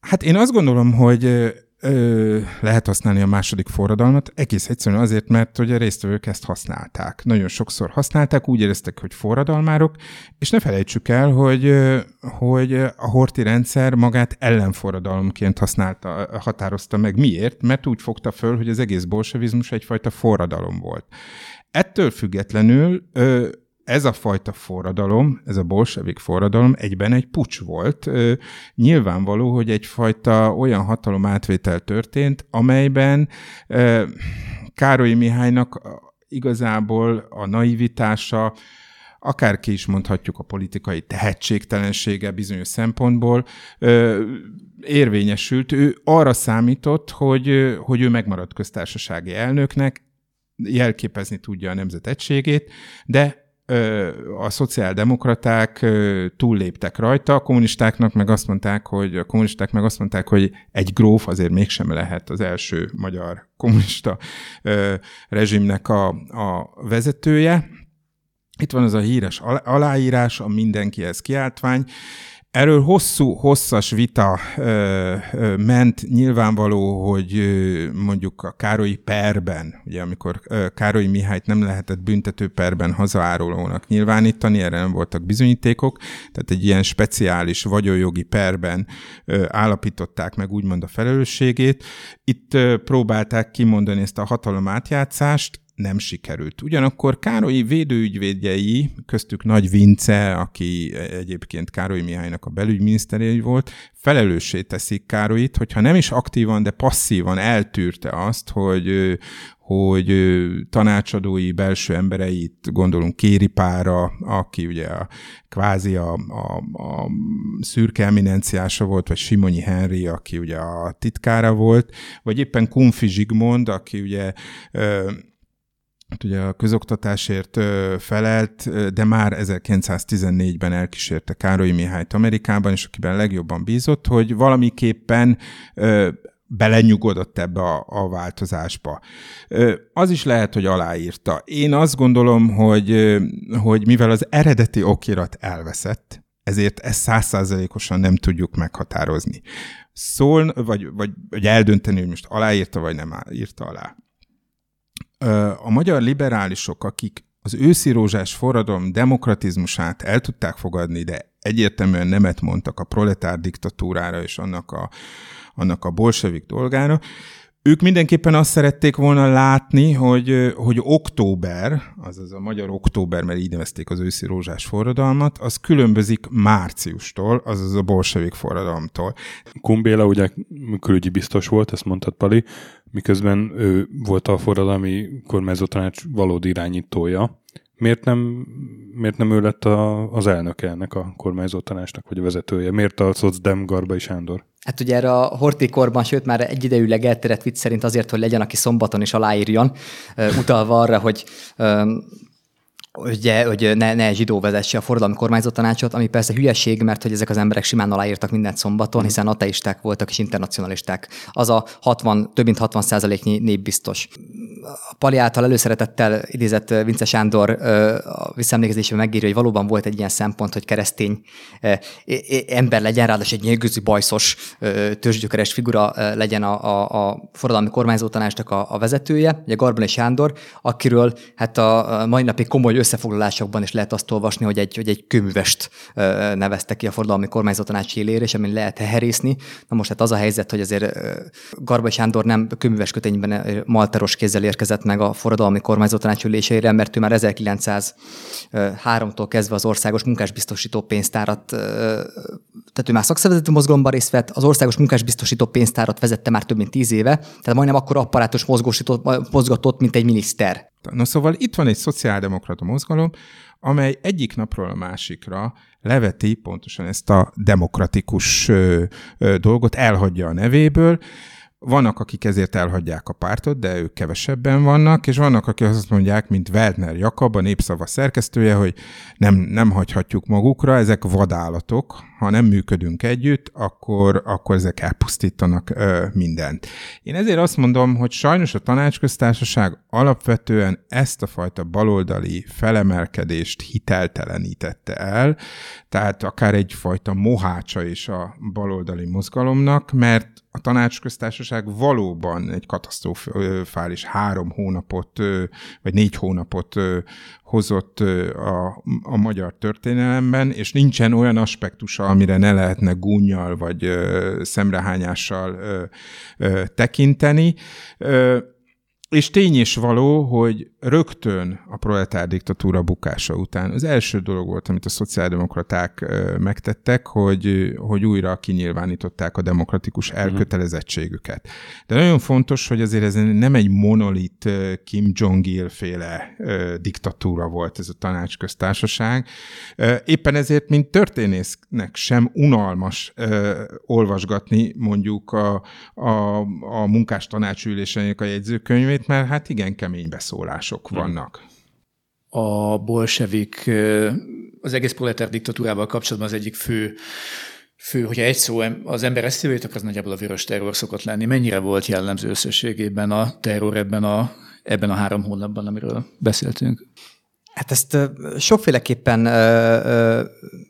Hát én azt gondolom, hogy ö, lehet használni a második forradalmat, egész egyszerűen azért, mert hogy a résztvevők ezt használták. Nagyon sokszor használták, úgy éreztek, hogy forradalmárok, és ne felejtsük el, hogy, hogy a horti rendszer magát ellenforradalomként használta, határozta meg. Miért? Mert úgy fogta föl, hogy az egész bolsevizmus egyfajta forradalom volt. Ettől függetlenül ö, ez a fajta forradalom, ez a bolsevik forradalom egyben egy pucs volt. Nyilvánvaló, hogy egyfajta olyan hatalom átvétel történt, amelyben Károly Mihálynak igazából a naivitása, akárki is mondhatjuk a politikai tehetségtelensége bizonyos szempontból, érvényesült. Ő arra számított, hogy, hogy ő megmarad köztársasági elnöknek, jelképezni tudja a nemzet egységét, de a szociáldemokraták túlléptek rajta, a kommunistáknak meg azt mondták, hogy a kommunisták meg azt mondták, hogy egy gróf azért mégsem lehet az első magyar kommunista rezsimnek a, a vezetője. Itt van az a híres aláírás, a mindenkihez kiáltvány, Erről hosszú, hosszas vita ö, ö, ment. Nyilvánvaló, hogy ö, mondjuk a Károlyi perben, ugye amikor ö, Károlyi Mihályt nem lehetett büntető perben hazaárulónak nyilvánítani, erre nem voltak bizonyítékok, tehát egy ilyen speciális vagyonjogi perben ö, állapították meg úgymond a felelősségét. Itt ö, próbálták kimondani ezt a hatalom átjátszást, nem sikerült. Ugyanakkor Károlyi védőügyvédjei, köztük Nagy Vince, aki egyébként Károly Mihálynak a belügyminiszterei volt, felelőssé teszik Károlyit, hogyha nem is aktívan, de passzívan eltűrte azt, hogy, hogy tanácsadói belső embereit, gondolunk Kéripára, aki ugye a, kvázi a, a, a szürke eminenciása volt, vagy Simonyi Henry, aki ugye a titkára volt, vagy éppen Kunfi Zsigmond, aki ugye hát ugye a közoktatásért felelt, de már 1914-ben elkísérte Károly Mihályt Amerikában, és akiben legjobban bízott, hogy valamiképpen belenyugodott ebbe a, a változásba. Az is lehet, hogy aláírta. Én azt gondolom, hogy, hogy mivel az eredeti okirat elveszett, ezért ezt százszázalékosan nem tudjuk meghatározni. Szól, vagy, vagy, vagy eldönteni, hogy most aláírta, vagy nem írta alá a magyar liberálisok, akik az őszi rózsás forradalom demokratizmusát el tudták fogadni, de egyértelműen nemet mondtak a proletár diktatúrára és annak a, annak a bolsevik dolgára, ők mindenképpen azt szerették volna látni, hogy, hogy október, azaz a magyar október, mert így nevezték az őszi rózsás forradalmat, az különbözik márciustól, azaz a bolsevik forradalomtól. Kumbéla ugye külügyi biztos volt, ezt mondtad Pali, miközben ő volt a forradalmi kormányzó tanács valódi irányítója. Miért nem, miért nem ő lett a, az elnöke ennek a kormányzó tanácsnak, vagy a vezetője? Miért a Szocdem Garbai Sándor? Hát ugye erre a hortikorban, sőt már egyidejűleg elterett vicc szerint azért, hogy legyen, aki szombaton is aláírjon, utalva arra, hogy ugye, hogy ne, ne zsidó vezesse a forradalmi kormányzó tanácsot, ami persze hülyeség, mert hogy ezek az emberek simán aláírtak mindent szombaton, mm. hiszen ateisták voltak és internacionalisták. Az a 60, több mint 60 százaléknyi népbiztos. A Pali által előszeretettel idézett Vince Sándor a visszaemlékezésében megírja, hogy valóban volt egy ilyen szempont, hogy keresztény ember legyen, ráadásul egy nyilgőzű bajszos törzsgyökeres figura legyen a, a, a forradalmi kormányzó tanácsnak a, a vezetője, ugye Garbani Sándor, akiről hát a mai napig komoly összefoglalásokban is lehet azt olvasni, hogy egy, hogy egy kőművest nevezte ki a forradalmi kormányzatanács élére, és amin lehet herészni. Na most hát az a helyzet, hogy azért Garba Sándor nem kőműves kötényben malteros kézzel érkezett meg a forradalmi kormányzatanács ülésére, mert ő már 1903-tól kezdve az országos munkásbiztosító pénztárat, tehát ő már szakszervezeti mozgalomban részt vett, az országos munkásbiztosító pénztárat vezette már több mint tíz éve, tehát majdnem akkor apparátus mozgósított, mozgatott, mint egy miniszter. Na szóval itt van egy szociáldemokrata mozgalom, amely egyik napról a másikra leveti pontosan ezt a demokratikus ö, ö, dolgot, elhagyja a nevéből, vannak, akik ezért elhagyják a pártot, de ők kevesebben vannak, és vannak, akik azt mondják, mint Weltner Jakab, a népszava szerkesztője, hogy nem, nem hagyhatjuk magukra, ezek vadállatok, ha nem működünk együtt, akkor, akkor ezek elpusztítanak ö, mindent. Én ezért azt mondom, hogy sajnos a tanácsköztársaság alapvetően ezt a fajta baloldali felemelkedést hiteltelenítette el, tehát akár egyfajta mohácsa is a baloldali mozgalomnak, mert a tanácsköztársaság valóban egy katasztrofális három hónapot, vagy négy hónapot hozott a, a magyar történelemben, és nincsen olyan aspektusa, amire ne lehetne gúnyjal vagy szemrehányással tekinteni. És tény is való, hogy rögtön a proletár diktatúra bukása után az első dolog volt, amit a szociáldemokraták megtettek, hogy, hogy újra kinyilvánították a demokratikus mhm. elkötelezettségüket. De nagyon fontos, hogy azért ez nem egy monolit Kim Jong-il féle diktatúra volt ez a tanácsköztársaság. Éppen ezért, mint történésznek sem unalmas olvasgatni mondjuk a, a, a munkás tanácsülésének a jegyzőkönyvét, mert hát igen kemény beszólások hmm. vannak. A bolsevik, az egész proletár diktatúrával kapcsolatban az egyik fő fő, hogyha egy szó az ember eszébe jut, akkor az nagyjából a vörös terror szokott lenni. Mennyire volt jellemző összességében a terror ebben a, ebben a három hónapban, amiről beszéltünk? Hát ezt sokféleképpen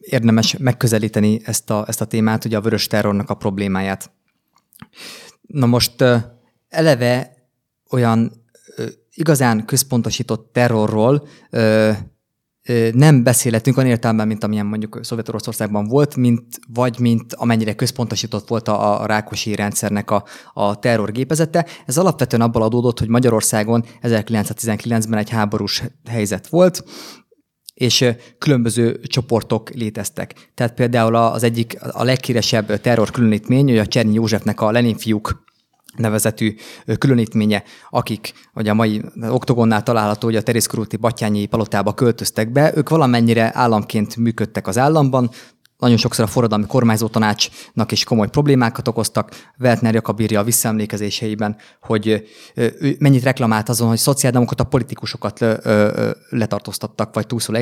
érdemes megközelíteni ezt a, ezt a témát, ugye a vörös terrornak a problémáját. Na most eleve olyan igazán központosított terrorról nem beszélhetünk olyan értelemben, mint amilyen mondjuk Szovjet-Oroszországban volt, mint, vagy mint amennyire központosított volt a, a Rákosi rendszernek a, a terrorgépezete. Ez alapvetően abból adódott, hogy Magyarországon 1919-ben egy háborús helyzet volt, és különböző csoportok léteztek. Tehát például az egyik, a legkíresebb terror különítmény, hogy a Csernyi Józsefnek a Lenin fiúk nevezetű különítménye, akik vagy a mai oktogonnál található, hogy a Terészkorúti Batyányi palotába költöztek be, ők valamennyire államként működtek az államban, nagyon sokszor a forradalmi kormányzó tanácsnak is komoly problémákat okoztak. Weltner Jakab írja a visszaemlékezéseiben, hogy ő mennyit reklamált azon, hogy szociáldemokrata politikusokat letartóztattak, vagy túlszul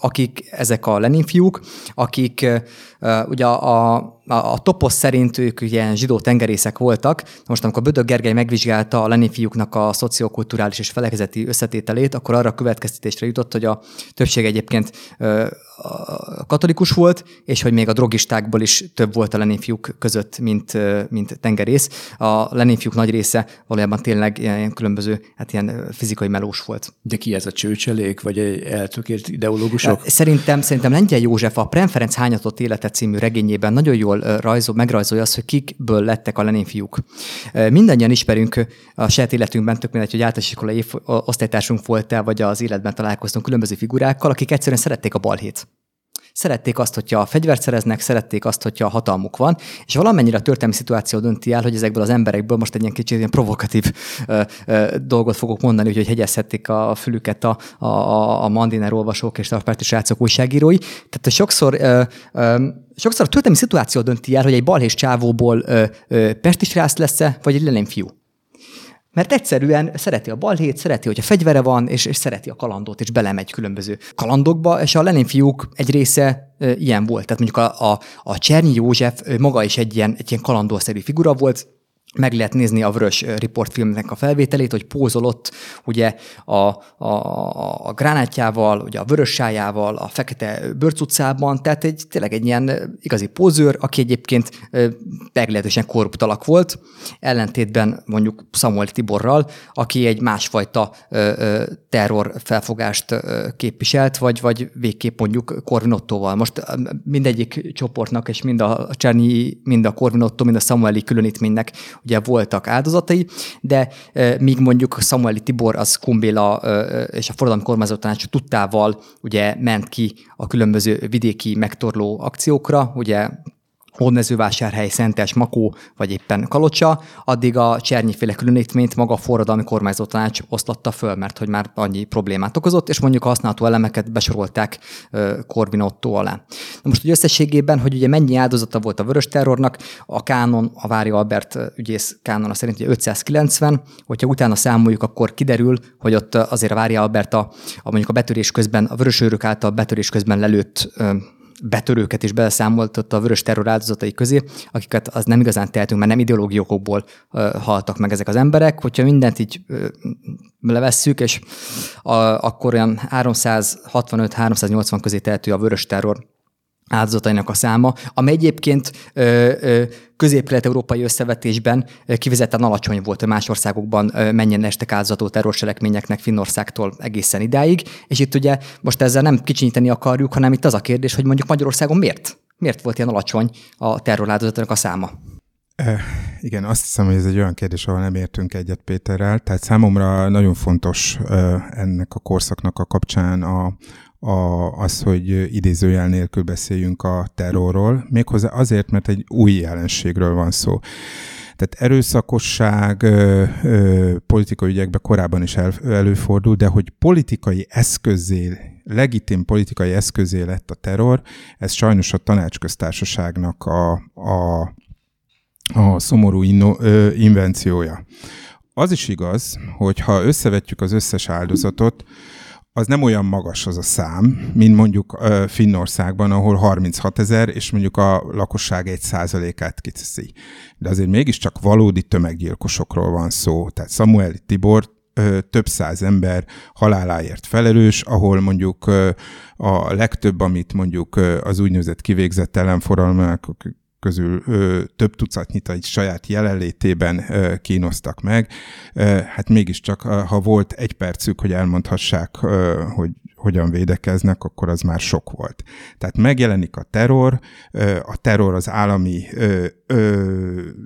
akik ezek a Lenin fiúk, akik ugye a, a a toposz szerint ők ilyen zsidó tengerészek voltak. Most amikor Bödök Gergely megvizsgálta a Lenin fiúknak a szociokulturális és felekezeti összetételét, akkor arra a következtetésre jutott, hogy a többség egyébként katolikus volt, és hogy még a drogistákból is több volt a Lenin fiúk között, mint, mint tengerész. A Lenin fiúk nagy része valójában tényleg ilyen különböző, hát ilyen fizikai melós volt. De ki ez a csőcselék, vagy egy eltökélt ideológusok? Szerintem, szerintem Lengyel József a Prem hányatott élete című regényében nagyon jól rajzol, megrajzolja azt, hogy kikből lettek a Lenin fiúk. Mindannyian ismerünk a saját életünkben, tök mindegy, hogy általános iskolai osztálytársunk volt-e, vagy az életben találkoztunk különböző figurákkal, akik egyszerűen szerették a balhét. Szerették azt, hogyha fegyvert szereznek, szerették azt, hogyha hatalmuk van, és valamennyire a történelmi szituáció dönti el, hogy ezekből az emberekből most egy ilyen kicsit ilyen provokatív ö, ö, dolgot fogok mondani, hogy hegyezhették a fülüket a, a, a Mandiner olvasók és a párti srácok újságírói. Tehát sokszor ö, ö, sokszor a történelmi szituáció dönti el, hogy egy balhés csávóból ö, ö, pestis lesz-e, vagy egy Lenin fiú. Mert egyszerűen szereti a balhét, szereti, hogy a fegyvere van, és, és szereti a kalandot, és belemegy különböző kalandokba, és a Lenin fiúk egy része e, ilyen volt. Tehát mondjuk a, a, a Csernyi József maga is egy ilyen, egy ilyen kalandószerű figura volt, meg lehet nézni a Vörös Report filmnek a felvételét, hogy pózolott ugye a, a, a gránátjával, ugye a vörös sájával, a fekete bőrcucában, tehát egy, tényleg egy ilyen igazi pózőr, aki egyébként meglehetősen korrupt alak volt, ellentétben mondjuk Samuel Tiborral, aki egy másfajta terror felfogást képviselt, vagy, vagy végképp mondjuk Corvinottoval. Most mindegyik csoportnak, és mind a Csernyi, mind a Corvinotto, mind a Samueli különítménynek ugye voltak áldozatai, de míg mondjuk Samueli Tibor az Kumbéla és a forradalmi kormányzó tanács tudtával ugye ment ki a különböző vidéki megtorló akciókra, ugye Hódmezővásárhely, Szentes, Makó vagy éppen Kalocsa, addig a Csernyiféle különítményt maga a forradalmi kormányzó tanács oszlatta föl, mert hogy már annyi problémát okozott, és mondjuk a használható elemeket besorolták Otto alá. Na most, hogy összességében, hogy ugye mennyi áldozata volt a vörös terrornak, a kánon, a Vári Albert ügyész kánon szerint ugye 590, hogyha utána számoljuk, akkor kiderül, hogy ott azért a Vári Albert a, a mondjuk a betörés közben, a vörösőrök által betörés közben lelőtt betörőket is beleszámoltatta a vörös terror áldozatai közé, akiket az nem igazán tehetünk, mert nem ideológiókokból haltak meg ezek az emberek. Hogyha mindent így levesszük, és a, akkor olyan 365-380 közé tehető a vörös terror áldozatainak a száma, ami egyébként közép-kelet-európai összevetésben kivezetten alacsony volt más országokban mennyien estek áldozató terrorselekményeknek Finnországtól egészen idáig, és itt ugye most ezzel nem kicsinyíteni akarjuk, hanem itt az a kérdés, hogy mondjuk Magyarországon miért? Miért volt ilyen alacsony a terroráldozatoknak a száma? Igen, azt hiszem, hogy ez egy olyan kérdés, ahol nem értünk egyet Péterrel. Tehát számomra nagyon fontos ennek a korszaknak a kapcsán a, a, az, hogy idézőjel nélkül beszéljünk a terrorról, méghozzá azért, mert egy új jelenségről van szó. Tehát erőszakosság ö, ö, politikai ügyekben korábban is el, előfordul, de hogy politikai eszközé, legitim politikai eszközé lett a terror, ez sajnos a tanácsköztársaságnak a, a, a szomorú inno, ö, invenciója. Az is igaz, hogy ha összevetjük az összes áldozatot, az nem olyan magas az a szám, mint mondjuk Finnországban, ahol 36 ezer, és mondjuk a lakosság egy százalékát kiteszi. De azért mégiscsak valódi tömeggyilkosokról van szó. Tehát Samuel Tibor több száz ember haláláért felelős, ahol mondjuk a legtöbb, amit mondjuk az úgynevezett kivégzett ellenforradalmak közül ö, több tucatnyit egy saját jelenlétében ö, kínoztak meg. Ö, hát mégiscsak, ha volt egy percük, hogy elmondhassák, ö, hogy hogyan védekeznek, akkor az már sok volt. Tehát megjelenik a terror, a terror az állami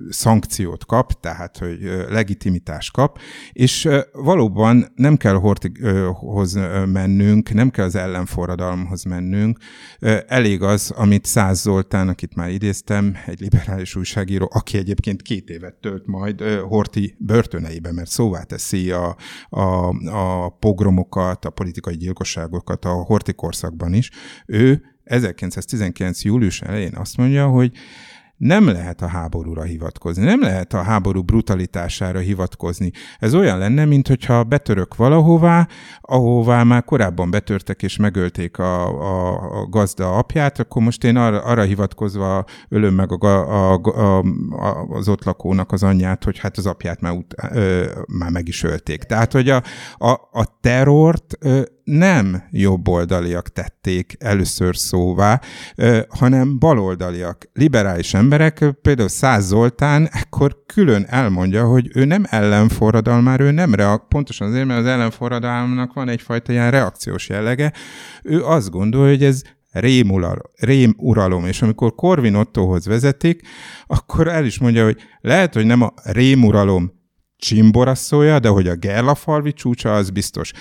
szankciót kap, tehát hogy legitimitást kap, és valóban nem kell Hortighoz mennünk, nem kell az ellenforradalomhoz mennünk, elég az, amit Száz Zoltán, akit már idéztem, egy liberális újságíró, aki egyébként két évet tölt majd Horti börtöneibe, mert szóvá teszi a, a, a pogromokat, a politikai gyilkosságokat, újságokat a Horti korszakban is, ő 1919. július elején azt mondja, hogy nem lehet a háborúra hivatkozni, nem lehet a háború brutalitására hivatkozni. Ez olyan lenne, mint hogyha betörök valahová, ahová már korábban betörtek és megölték a, a, a gazda apját, akkor most én arra, arra hivatkozva ölöm meg a, a, a, a, az ott lakónak az anyját, hogy hát az apját már, ut, ö, már meg is ölték. Tehát, hogy a, a, a terrort ö, nem jobboldaliak tették először szóvá, hanem baloldaliak, liberális emberek, például Száz Zoltán ekkor külön elmondja, hogy ő nem ellenforradalmár, ő nem reak, pontosan azért, mert az ellenforradalomnak van egyfajta ilyen reakciós jellege, ő azt gondolja, hogy ez rém uralom, és amikor Korvin Ottohoz vezetik, akkor el is mondja, hogy lehet, hogy nem a uralom csimboraszója, de hogy a Gerlafalvi csúcsa az biztos.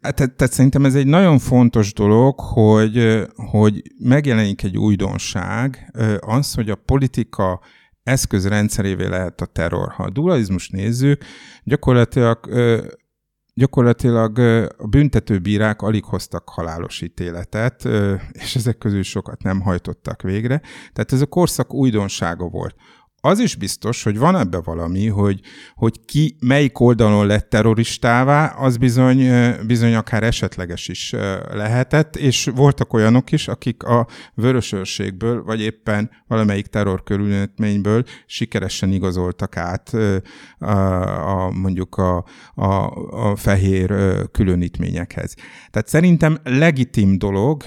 Tehát, tehát szerintem ez egy nagyon fontos dolog, hogy, hogy megjelenik egy újdonság, az, hogy a politika eszközrendszerévé lehet a terror. Ha a dualizmus nézzük, gyakorlatilag gyakorlatilag a büntetőbírák alig hoztak halálos ítéletet, és ezek közül sokat nem hajtottak végre. Tehát ez a korszak újdonsága volt az is biztos, hogy van ebbe valami, hogy, hogy ki melyik oldalon lett terroristává, az bizony, bizony akár esetleges is lehetett, és voltak olyanok is, akik a vörösőrségből, vagy éppen valamelyik terrorkörülményből sikeresen igazoltak át a, a, mondjuk a, a, a fehér különítményekhez. Tehát szerintem legitim dolog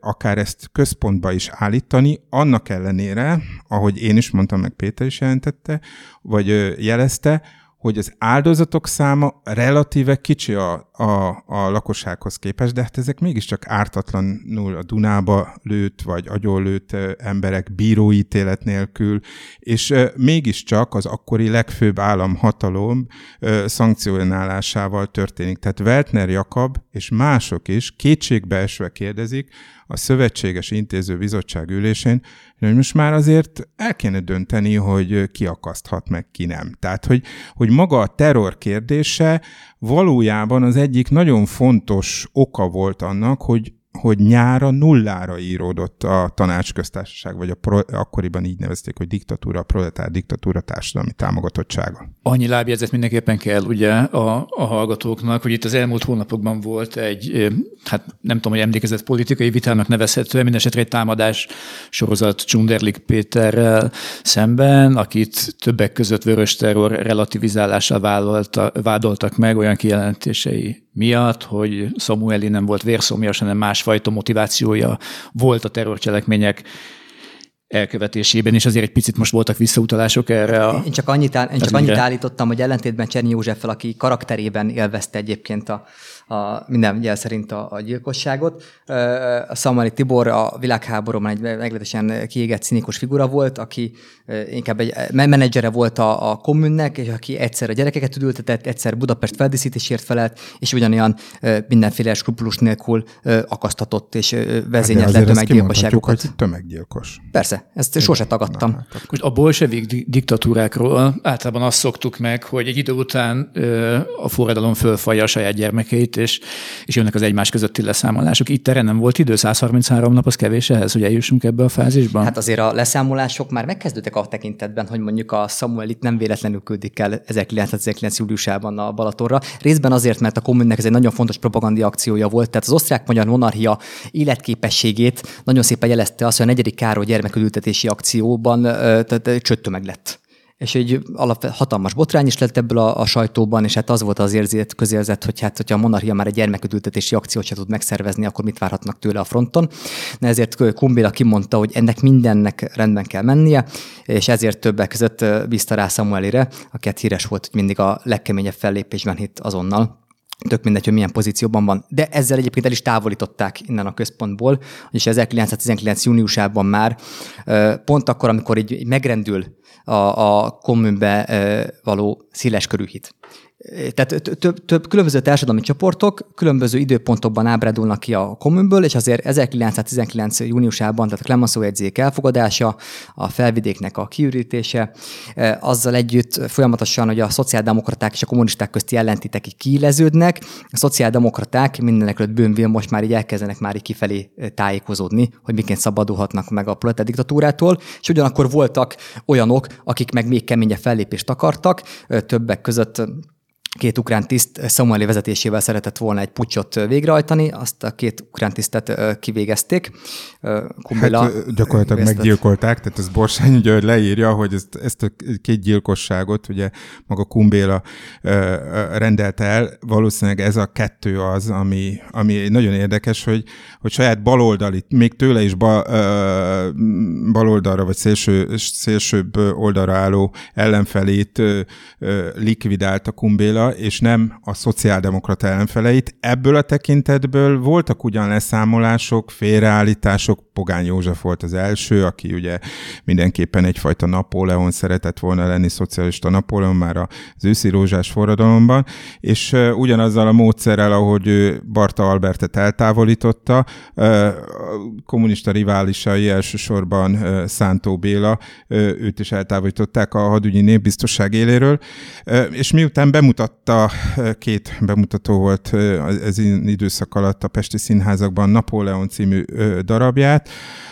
akár ezt központba is állítani, annak ellenére, ahogy én is mondtam, meg Péter is jelentette, vagy jelezte, hogy az áldozatok száma relatíve kicsi a, a, a lakossághoz képest, de hát ezek mégiscsak ártatlanul a Dunába lőtt, vagy agyonlőtt emberek bíróítélet nélkül, és mégiscsak az akkori legfőbb államhatalom szankcionálásával történik. Tehát Weltner Jakab és mások is kétségbeesve kérdezik, a Szövetséges Intéző Bizottság ülésén, hogy most már azért el kéne dönteni, hogy ki akaszthat meg, ki nem. Tehát, hogy, hogy maga a terror kérdése valójában az egyik nagyon fontos oka volt annak, hogy hogy nyára nullára íródott a tanácsköztársaság, vagy a pro, akkoriban így nevezték, hogy diktatúra, a proletár diktatúra társadalmi támogatottsága. Annyi lábjegyzet mindenképpen kell ugye a, a hallgatóknak, hogy itt az elmúlt hónapokban volt egy, hát nem tudom, hogy emlékezett politikai vitának nevezhető, mindesetre egy támadás sorozat Csunderlik Péterrel szemben, akit többek között vörös terror relativizálással vállalta, vádoltak meg olyan kijelentései miatt, hogy Samueli nem volt vérszomjas, hanem másfajta motivációja volt a terrorcselekmények elkövetésében, és azért egy picit most voltak visszautalások erre. A, én csak annyit, áll, én csak annyit állítottam, hogy ellentétben Csernyi Józseffel, aki karakterében élvezte egyébként a, a minden jel szerint a, a gyilkosságot. A Szamari Tibor a világháborúban egy meglehetősen kiégett színikus figura volt, aki inkább egy menedzsere volt a, a kommunnek, és aki egyszer a gyerekeket üdültetett, egyszer Budapest feldíszítésért felelt, és ugyanolyan mindenféle skrupulus nélkül akasztatott és vezényelt hát tömeggyilkosságokat. hogy tömeggyilkos. Persze, ezt sose tagadtam. Na, hát hogy a bolsevik diktatúrákról általában azt szoktuk meg, hogy egy idő után a forradalom fölfalja a saját gyermekeit, és, és jönnek az egymás közötti leszámolások. Itt erre nem volt idő, 133 nap, az kevés ehhez, hogy eljussunk ebbe a fázisba? Hát azért a leszámolások már megkezdődtek a tekintetben, hogy mondjuk a Samuel itt nem véletlenül küldik el 1919. júliusában a Balatonra. Részben azért, mert a kommunnek ez egy nagyon fontos propagandi akciója volt, tehát az osztrák-magyar monarchia életképességét nagyon szépen jelezte azt, hogy a negyedik Károly gyermekülültetési akcióban csöttömeg lett és egy hatalmas botrány is lett ebből a, a sajtóban, és hát az volt az érzet, közérzet, hogy hát, hogyha a monarchia már egy gyermeküdültetési akciót se tud megszervezni, akkor mit várhatnak tőle a fronton. De ezért Kumbéla kimondta, hogy ennek mindennek rendben kell mennie, és ezért többek között bízta rá Samuelire, aki hát híres volt, hogy mindig a legkeményebb fellépésben hitt azonnal tök mindegy, hogy milyen pozícióban van. De ezzel egyébként el is távolították innen a központból, és 1919. júniusában már, pont akkor, amikor így megrendül a, a kommunbe való széles körű hit. Tehát több, több különböző társadalmi csoportok különböző időpontokban ábrádulnak ki a kommunből, és azért 1919. júniusában, tehát a Clemenceau jegyzék elfogadása, a felvidéknek a kiürítése, azzal együtt folyamatosan, hogy a szociáldemokraták és a kommunisták közti ellentétek kiéleződnek, a szociáldemokraták mindenek bőnvél most már így elkezdenek már így kifelé tájékozódni, hogy miként szabadulhatnak meg a proletár diktatúrától, és ugyanakkor voltak olyanok, akik meg még keményebb fellépést akartak, többek között két ukrán tiszt Samueli vezetésével szeretett volna egy pucsot végrehajtani, azt a két ukrán tisztet kivégezték. Kumbila hát, gyakorlatilag végeztet. meggyilkolták, tehát ez Borsányi György leírja, hogy ezt, ezt a két gyilkosságot ugye maga Kumbéla rendelte el, valószínűleg ez a kettő az, ami, ami nagyon érdekes, hogy, hogy saját baloldali, még tőle is ba, baloldalra, vagy szélső, szélsőbb oldalra álló ellenfelét likvidált a Kumbéla, és nem a szociáldemokrata ellenfeleit. Ebből a tekintetből voltak ugyan leszámolások, félreállítások, Pogány József volt az első, aki ugye mindenképpen egyfajta Napóleon szeretett volna lenni, szocialista Napóleon már az őszi rózsás forradalomban, és ugyanazzal a módszerrel, ahogy Barta Albertet eltávolította, kommunista riválisai elsősorban Szántó Béla, őt is eltávolították a hadügyi népbiztosság éléről, és miután bemutatta, két bemutató volt ez időszak alatt a Pesti Színházakban Napóleon című darabját,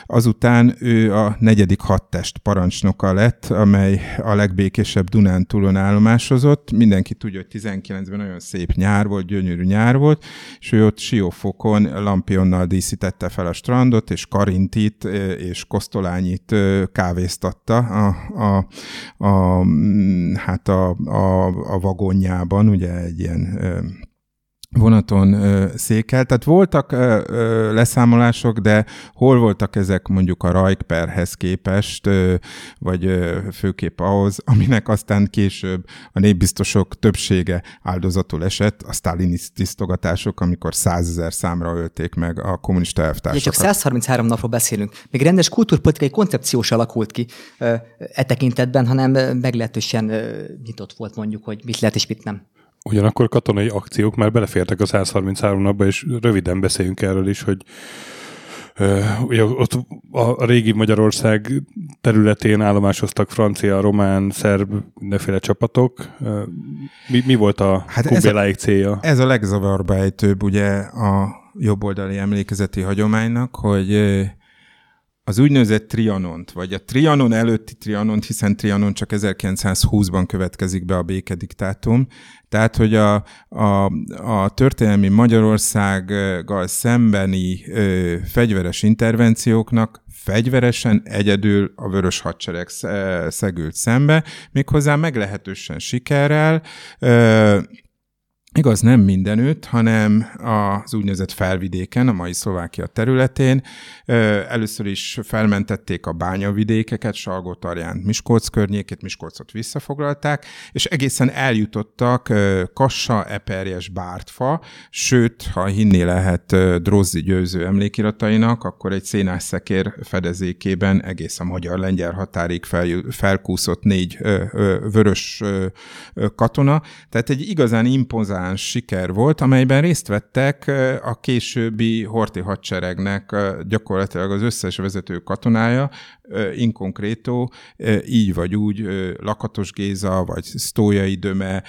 Azután ő a negyedik hadtest parancsnoka lett, amely a legbékésebb Dunántúlon állomásozott. Mindenki tudja, hogy 19-ben nagyon szép nyár volt, gyönyörű nyár volt, és ő ott Siófokon lampionnal díszítette fel a strandot, és Karintit és Kosztolányit kávéztatta a, a, a, hát a, a, a vagonjában, ugye egy ilyen vonaton ö, székel. Tehát voltak ö, ö, leszámolások, de hol voltak ezek mondjuk a Rajkperhez képest, ö, vagy ö, főképp ahhoz, aminek aztán később a népbiztosok többsége áldozatul esett, a sztálini tisztogatások, amikor százezer számra ölték meg a kommunista elvtársakat. csak 133 napról beszélünk. Még rendes kultúrpolitikai koncepció se alakult ki e tekintetben, hanem meglehetősen nyitott volt mondjuk, hogy mit lehet és mit nem. Ugyanakkor katonai akciók már belefértek a 133 napba, és röviden beszéljünk erről is, hogy ugye ott a régi Magyarország területén állomásoztak francia, román, szerb, mindenféle csapatok. Mi, mi volt a hát a, célja? Ez a legzavarba ejtőbb, ugye a jobboldali emlékezeti hagyománynak, hogy az úgynevezett Trianont, vagy a Trianon előtti Trianont, hiszen Trianon csak 1920-ban következik be a békediktátum, tehát, hogy a, a, a történelmi Magyarországgal szembeni ö, fegyveres intervencióknak fegyveresen egyedül a vörös hadsereg szegült szembe, méghozzá meglehetősen sikerrel, ö, Igaz, nem mindenütt, hanem az úgynevezett felvidéken, a mai Szlovákia területén. Először is felmentették a bányavidékeket, Salgótarján, Miskolc környékét, Miskolcot visszafoglalták, és egészen eljutottak Kassa, Eperjes, Bártfa, sőt, ha hinné lehet Drozzi győző emlékiratainak, akkor egy szénás szekér fedezékében egész a magyar-lengyel határig fel, felkúszott négy vörös katona, tehát egy igazán impozán releváns siker volt, amelyben részt vettek a későbbi horti hadseregnek gyakorlatilag az összes vezető katonája, in concreto, így vagy úgy Lakatos Géza, vagy Sztójai Döme,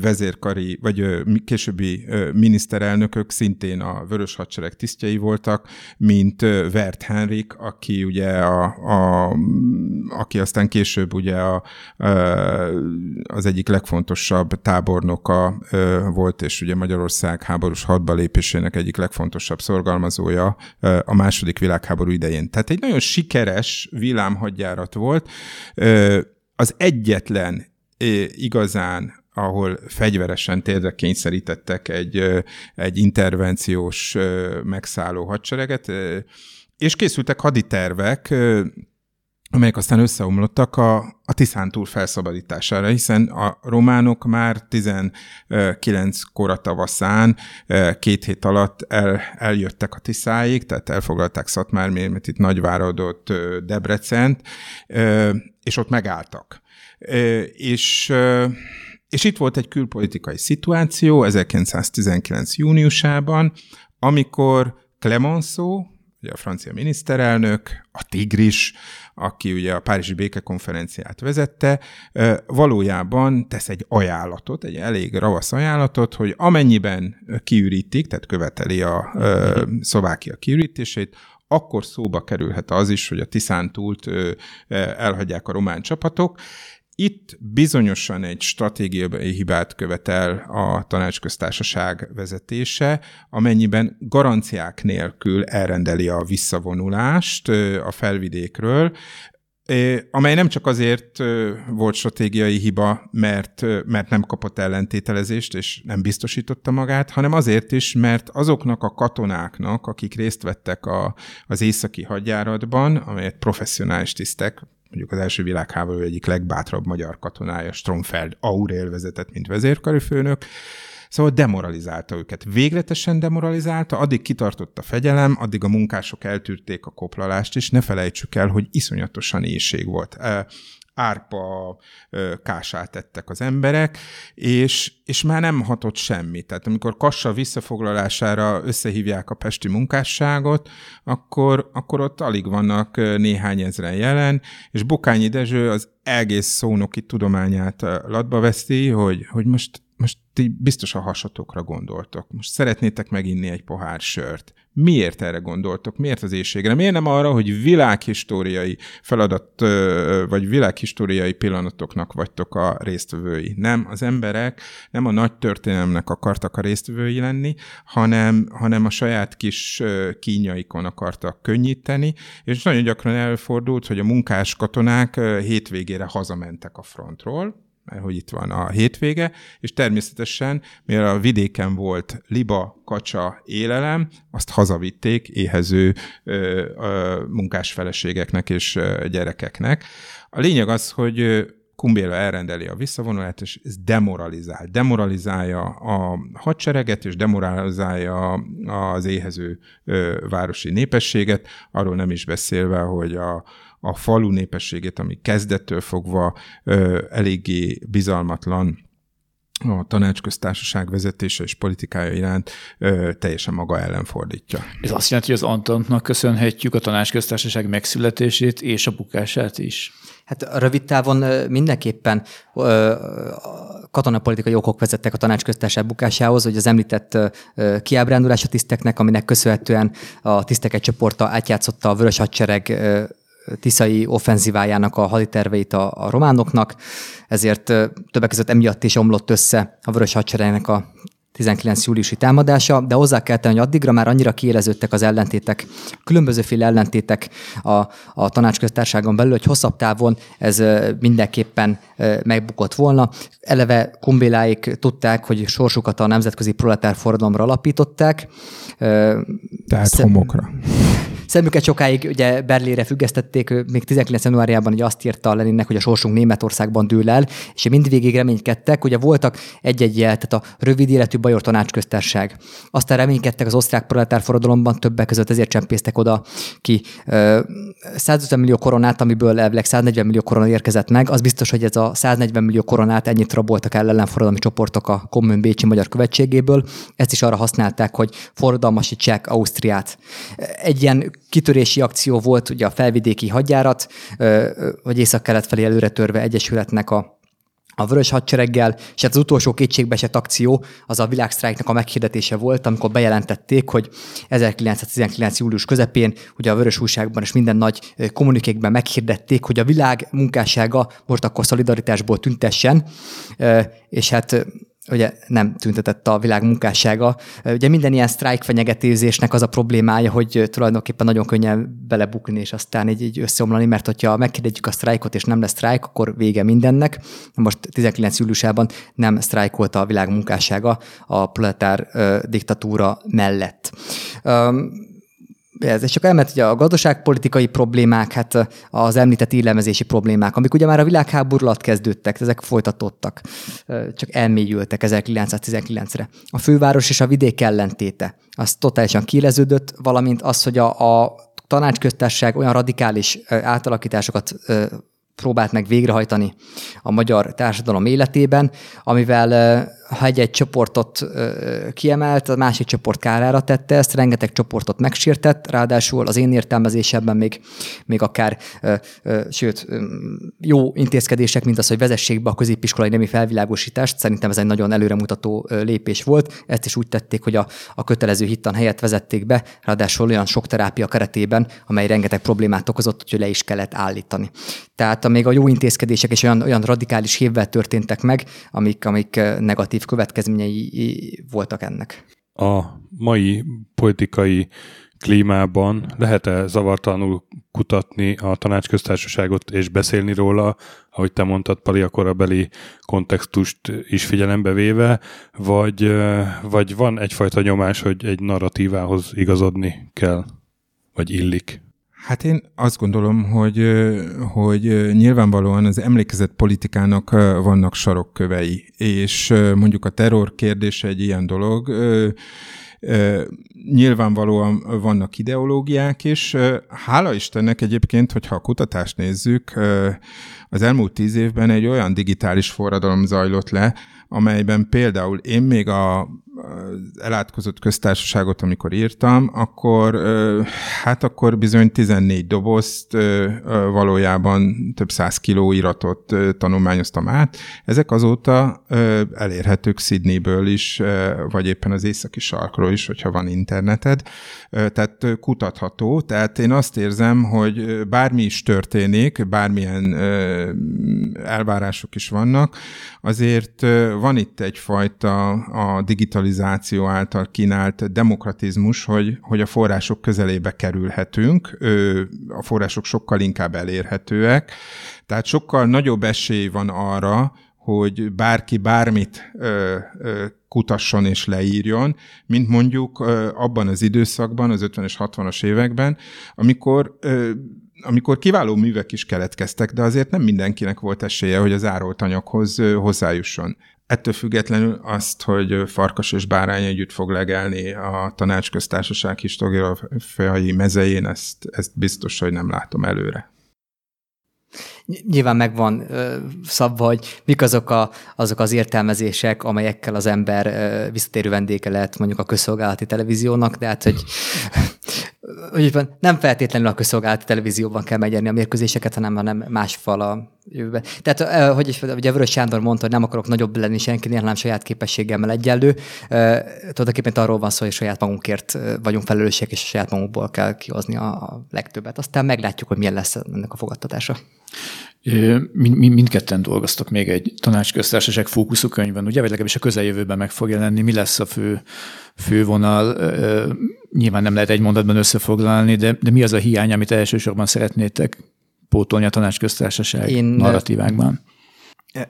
vezérkari, vagy későbbi miniszterelnökök szintén a Vörös Hadsereg tisztjei voltak, mint Vert Henrik, aki ugye a, a aki aztán később ugye a, az egyik legfontosabb tábornoka volt, és ugye Magyarország háborús hadba lépésének egyik legfontosabb szorgalmazója a második világháború idején. Tehát egy nagyon sikeres villámhadjárat volt. Az egyetlen igazán ahol fegyveresen térdre kényszerítettek egy, egy intervenciós megszálló hadsereget, és készültek haditervek, amelyek aztán összeomlottak a, a Tiszántúl felszabadítására, hiszen a románok már 19 kora tavaszán két hét alatt el, eljöttek a Tiszáig, tehát elfoglalták Szatmármérmet, itt Nagyváradot, Debrecent, és ott megálltak. És és itt volt egy külpolitikai szituáció 1919. júniusában, amikor Clemenceau, ugye a francia miniszterelnök, a Tigris, aki ugye a Párizsi Békekonferenciát vezette, valójában tesz egy ajánlatot, egy elég ravasz ajánlatot, hogy amennyiben kiürítik, tehát követeli a Szlovákia kiürítését, akkor szóba kerülhet az is, hogy a Tiszántúlt elhagyják a román csapatok, itt bizonyosan egy stratégiai hibát követel a tanácsköztársaság vezetése, amennyiben garanciák nélkül elrendeli a visszavonulást a felvidékről, amely nem csak azért volt stratégiai hiba, mert, mert nem kapott ellentételezést, és nem biztosította magát, hanem azért is, mert azoknak a katonáknak, akik részt vettek a, az északi hadjáratban, amelyet professzionális tisztek, mondjuk az első világháború egyik legbátrabb magyar katonája, Stromfeld Aurél vezetett, mint vezérkari főnök, Szóval demoralizálta őket. Végletesen demoralizálta, addig kitartott a fegyelem, addig a munkások eltűrték a koplalást, és ne felejtsük el, hogy iszonyatosan éjség volt árpa kását ettek az emberek, és, és már nem hatott semmi. Tehát amikor Kassa visszafoglalására összehívják a pesti munkásságot, akkor, akkor ott alig vannak néhány ezren jelen, és Bokányi Dezső az egész szónoki tudományát latba veszi, hogy, hogy most ti biztos a hasatokra gondoltok. Most szeretnétek meginni egy pohár sört. Miért erre gondoltok? Miért az éjségre? Miért nem arra, hogy világhistóriai feladat, vagy világhistóriai pillanatoknak vagytok a résztvevői? Nem, az emberek nem a nagy történelmnek akartak a résztvevői lenni, hanem, hanem a saját kis kínjaikon akartak könnyíteni, és nagyon gyakran előfordult, hogy a munkás katonák hétvégére hazamentek a frontról, mert hogy itt van a hétvége, és természetesen, mivel a vidéken volt liba, kacsa, élelem, azt hazavitték éhező ö, ö, munkásfeleségeknek és ö, gyerekeknek. A lényeg az, hogy Kumbéla elrendeli a visszavonulát, és ez demoralizál. Demoralizálja a hadsereget, és demoralizálja az éhező ö, városi népességet, arról nem is beszélve, hogy a, a falu népességét, ami kezdettől fogva ö, eléggé bizalmatlan a tanácsköztársaság vezetése és politikája iránt ö, teljesen maga ellen fordítja. Ez azt jelenti, hogy az Antantnak köszönhetjük a tanácsköztársaság megszületését és a bukását is? Hát rövid távon mindenképpen katonapolitikai okok vezettek a tanácsköztársaság bukásához, hogy az említett kiábrándulás a tiszteknek, aminek köszönhetően a tisztek egy csoporta átjátszotta a vörös hadsereg tiszai offenzívájának a haditerveit a, a románoknak, ezért többek között emiatt is omlott össze a vörös hadseregnek a 19. júliusi támadása, de hozzá kell tenni, hogy addigra már annyira kiéleződtek az ellentétek, különbözőféle ellentétek a, a tanácsköztárságon belül, hogy hosszabb távon ez mindenképpen megbukott volna. Eleve kumbéláik tudták, hogy sorsukat a nemzetközi proletár forradalomra alapították. Tehát Szem... homokra. Szemüket sokáig ugye Berlére függesztették, még 19. januárjában ugye azt írta Leninnek, hogy a sorsunk Németországban dől el, és mindvégig reménykedtek, ugye voltak egy-egy jel, tehát a rövid életű Bajor tanácsköztárság. Aztán reménykedtek az osztrák proletár forradalomban, többek között ezért csempésztek oda ki 150 millió koronát, amiből elvileg 140 millió korona érkezett meg. Az biztos, hogy ez a 140 millió koronát ennyit raboltak el ellenforradalmi csoportok a Kommun Bécsi magyar követségéből. Ezt is arra használták, hogy forradalmasítsák Ausztriát. Egy ilyen kitörési akció volt ugye a felvidéki hadjárat, vagy észak-kelet felé előre törve egyesületnek a a vörös hadsereggel, és hát az utolsó kétségbeesett akció az a világsztrájknak a meghirdetése volt, amikor bejelentették, hogy 1919. július közepén, ugye a vörös újságban és minden nagy kommunikékben meghirdették, hogy a világ munkássága most akkor szolidaritásból tüntessen, és hát ugye nem tüntetett a világ munkássága. Ugye minden ilyen sztrájk fenyegetőzésnek az a problémája, hogy tulajdonképpen nagyon könnyen belebukni, és aztán így, így összeomlani, mert hogyha megkérdetjük a sztrájkot, és nem lesz sztrájk, akkor vége mindennek. Most 19. júliusában nem sztrájkolta a világ munkássága a proletár diktatúra mellett. Ez, és csak elment ugye a gazdaságpolitikai problémák, hát az említett élelmezési problémák, amik ugye már a világháború alatt kezdődtek, ezek folytatódtak, csak elmélyültek 1919-re. A főváros és a vidék ellentéte, az totálisan kéleződött, valamint az, hogy a, a tanácsköztársaság olyan radikális átalakításokat próbált meg végrehajtani a magyar társadalom életében, amivel ha egy-egy csoportot kiemelt, a másik csoport kárára tette ezt, rengeteg csoportot megsértett, ráadásul az én értelmezésemben még, még akár, sőt, jó intézkedések, mint az, hogy vezessék be a középiskolai nemi felvilágosítást, szerintem ez egy nagyon előremutató lépés volt. Ezt is úgy tették, hogy a, a kötelező hittan helyet vezették be, ráadásul olyan sok terápia keretében, amely rengeteg problémát okozott, hogy le is kellett állítani. Tehát még a jó intézkedések és olyan, olyan radikális hévvel történtek meg, amik, amik negatív negatív következményei voltak ennek. A mai politikai klímában lehet-e zavartalanul kutatni a tanácsköztársaságot és beszélni róla, ahogy te mondtad, Pali, a korabeli kontextust is figyelembe véve, vagy, vagy van egyfajta nyomás, hogy egy narratívához igazodni kell, vagy illik? Hát én azt gondolom, hogy, hogy nyilvánvalóan az emlékezett politikának vannak sarokkövei, és mondjuk a terror kérdése egy ilyen dolog, Nyilvánvalóan vannak ideológiák is. Hála Istennek egyébként, hogyha a kutatást nézzük, az elmúlt tíz évben egy olyan digitális forradalom zajlott le, amelyben például én még a elátkozott köztársaságot, amikor írtam, akkor hát akkor bizony 14 dobozt valójában több száz kiló iratot tanulmányoztam át. Ezek azóta elérhetők Sydneyből is, vagy éppen az északi sarkról is, hogyha van interneted. Tehát kutatható. Tehát én azt érzem, hogy bármi is történik, bármilyen elvárások is vannak, azért van itt egyfajta a digitalizáció által kínált demokratizmus, hogy, hogy a források közelébe kerülhetünk, a források sokkal inkább elérhetőek, tehát sokkal nagyobb esély van arra, hogy bárki bármit ö, ö, kutasson és leírjon, mint mondjuk ö, abban az időszakban, az 50-es, 60-as években, amikor ö, amikor kiváló művek is keletkeztek, de azért nem mindenkinek volt esélye, hogy az árolt anyaghoz hozzájusson. Ettől függetlenül azt, hogy Farkas és Bárány együtt fog legelni a tanácsköztársaság historiai mezején, ezt, ezt biztos, hogy nem látom előre. Nyilván megvan ö, szabva, hogy mik azok, a, azok az értelmezések, amelyekkel az ember ö, visszatérő vendége lehet mondjuk a közszolgálati televíziónak, de hát, hogy hogy van, nem feltétlenül a közszolgálati televízióban kell megnyerni a mérkőzéseket, hanem, hanem más fal a jövőben. Tehát, hogy is, ugye Vörös Sándor mondta, hogy nem akarok nagyobb lenni senkinél, hanem saját képességemmel egyenlő. Tulajdonképpen arról van szó, hogy saját magunkért vagyunk felelősek, és a saját magunkból kell kihozni a legtöbbet. Aztán meglátjuk, hogy milyen lesz ennek a fogadtatása. Mind, mindketten dolgoztak még egy tanácsköztársaság fókuszú könyvben, ugye, vagy legalábbis a közeljövőben meg fog jelenni. Mi lesz a fő, fő vonal? Nyilván nem lehet egy mondatban összefoglalni, de, de mi az a hiány, amit elsősorban szeretnétek pótolni a tanácsköztársaság Én narratívákban?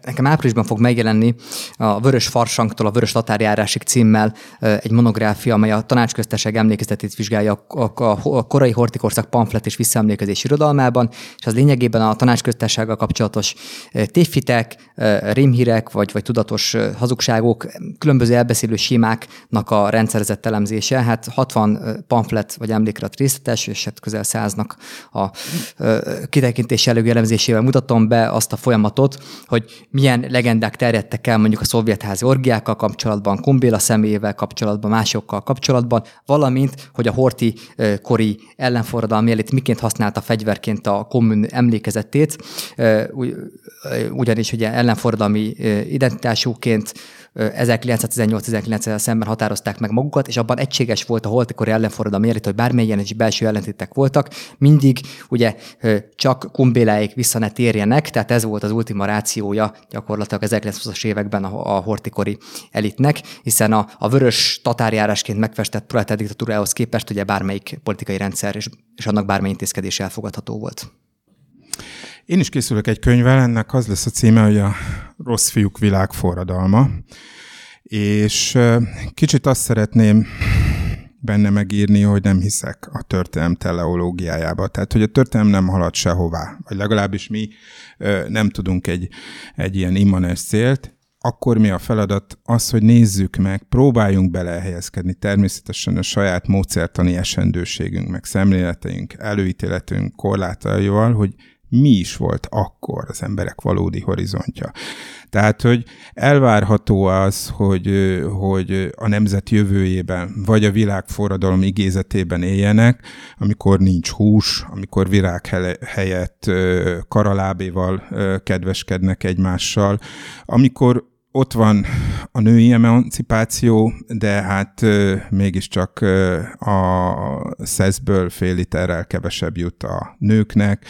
Nekem áprilisban fog megjelenni a Vörös Farsangtól a Vörös Latárjárásig címmel egy monográfia, amely a tanácsköztesség emlékezetét vizsgálja a, korai hortikorszak pamflet és visszaemlékezés irodalmában, és az lényegében a tanácsköztársággal kapcsolatos tévhitek, rémhírek vagy, vagy tudatos hazugságok, különböző elbeszélő sémáknak a rendszerezett elemzése. Hát 60 pamflet vagy emlékrat részletes, és hát közel száznak a kitekintés előgi elemzésével mutatom be azt a folyamatot, hogy milyen legendák terjedtek el mondjuk a szovjetházi orgiákkal kapcsolatban, Kumbéla személyével kapcsolatban, másokkal kapcsolatban, valamint, hogy a horti kori ellenforradalmi elit miként használta fegyverként a kommun emlékezetét, ugyanis ugye ellenforradalmi identitásúként 1918-19-el szemben határozták meg magukat, és abban egységes volt a holtikori ellenforradalom érit, hogy bármilyen is belső ellentétek voltak, mindig ugye csak kumbéláig vissza ne térjenek, tehát ez volt az ultima rációja gyakorlatilag 1920-as években a, a hortikori elitnek, hiszen a, a vörös tatárjárásként megfestett proletár diktatúrához képest ugye bármelyik politikai rendszer és, és annak bármely intézkedés elfogadható volt. Én is készülök egy könyvvel, ennek az lesz a címe, hogy a Rossz fiúk világforradalma, és kicsit azt szeretném benne megírni, hogy nem hiszek a történelem teleológiájába. Tehát, hogy a történelem nem halad sehová, vagy legalábbis mi nem tudunk egy, egy ilyen immanes célt, akkor mi a feladat? Az, hogy nézzük meg, próbáljunk belehelyezkedni természetesen a saját módszertani esendőségünk, meg szemléleteink, előítéletünk korlátaival, hogy mi is volt akkor az emberek valódi horizontja. Tehát, hogy elvárható az, hogy, hogy a nemzet jövőjében, vagy a világforradalom igézetében éljenek, amikor nincs hús, amikor virág helyett karalábéval kedveskednek egymással, amikor ott van a női emancipáció, de hát mégiscsak a szeszből fél literrel kevesebb jut a nőknek.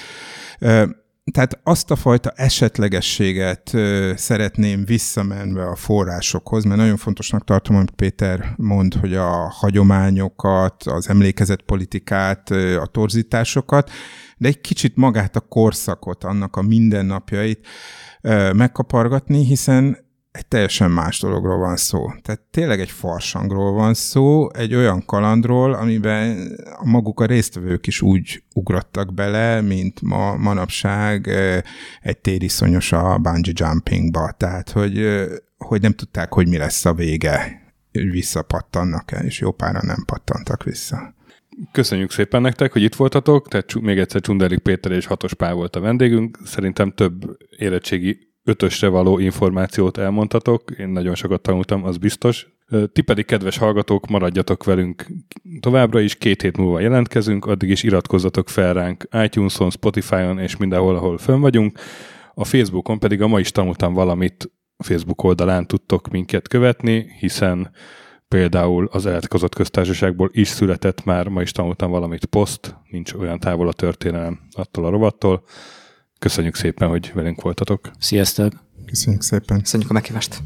Tehát azt a fajta esetlegességet szeretném visszamenve a forrásokhoz, mert nagyon fontosnak tartom, amit Péter mond, hogy a hagyományokat, az emlékezetpolitikát, a torzításokat, de egy kicsit magát a korszakot, annak a mindennapjait megkapargatni, hiszen egy teljesen más dologról van szó. Tehát tényleg egy farsangról van szó, egy olyan kalandról, amiben maguk a résztvevők is úgy ugrottak bele, mint ma manapság egy tériszonyos a bungee jumpingba. Tehát, hogy, hogy nem tudták, hogy mi lesz a vége, visszapattannak-e, és jó pára nem pattantak vissza. Köszönjük szépen nektek, hogy itt voltatok, tehát még egyszer Csunderik Péter és Hatos Pál volt a vendégünk. Szerintem több érettségi ötösre való információt elmondhatok, én nagyon sokat tanultam, az biztos. Ti pedig, kedves hallgatók, maradjatok velünk továbbra is, két hét múlva jelentkezünk, addig is iratkozzatok fel ránk iTunes-on, Spotify-on és mindenhol, ahol fönn vagyunk. A Facebookon pedig a ma is tanultam valamit, Facebook oldalán tudtok minket követni, hiszen például az eltikozott köztársaságból is született már, ma is tanultam valamit poszt, nincs olyan távol a történelem attól a rovattól. Köszönjük szépen, hogy velünk voltatok. Sziasztok! Köszönjük szépen! Köszönjük a meghívást!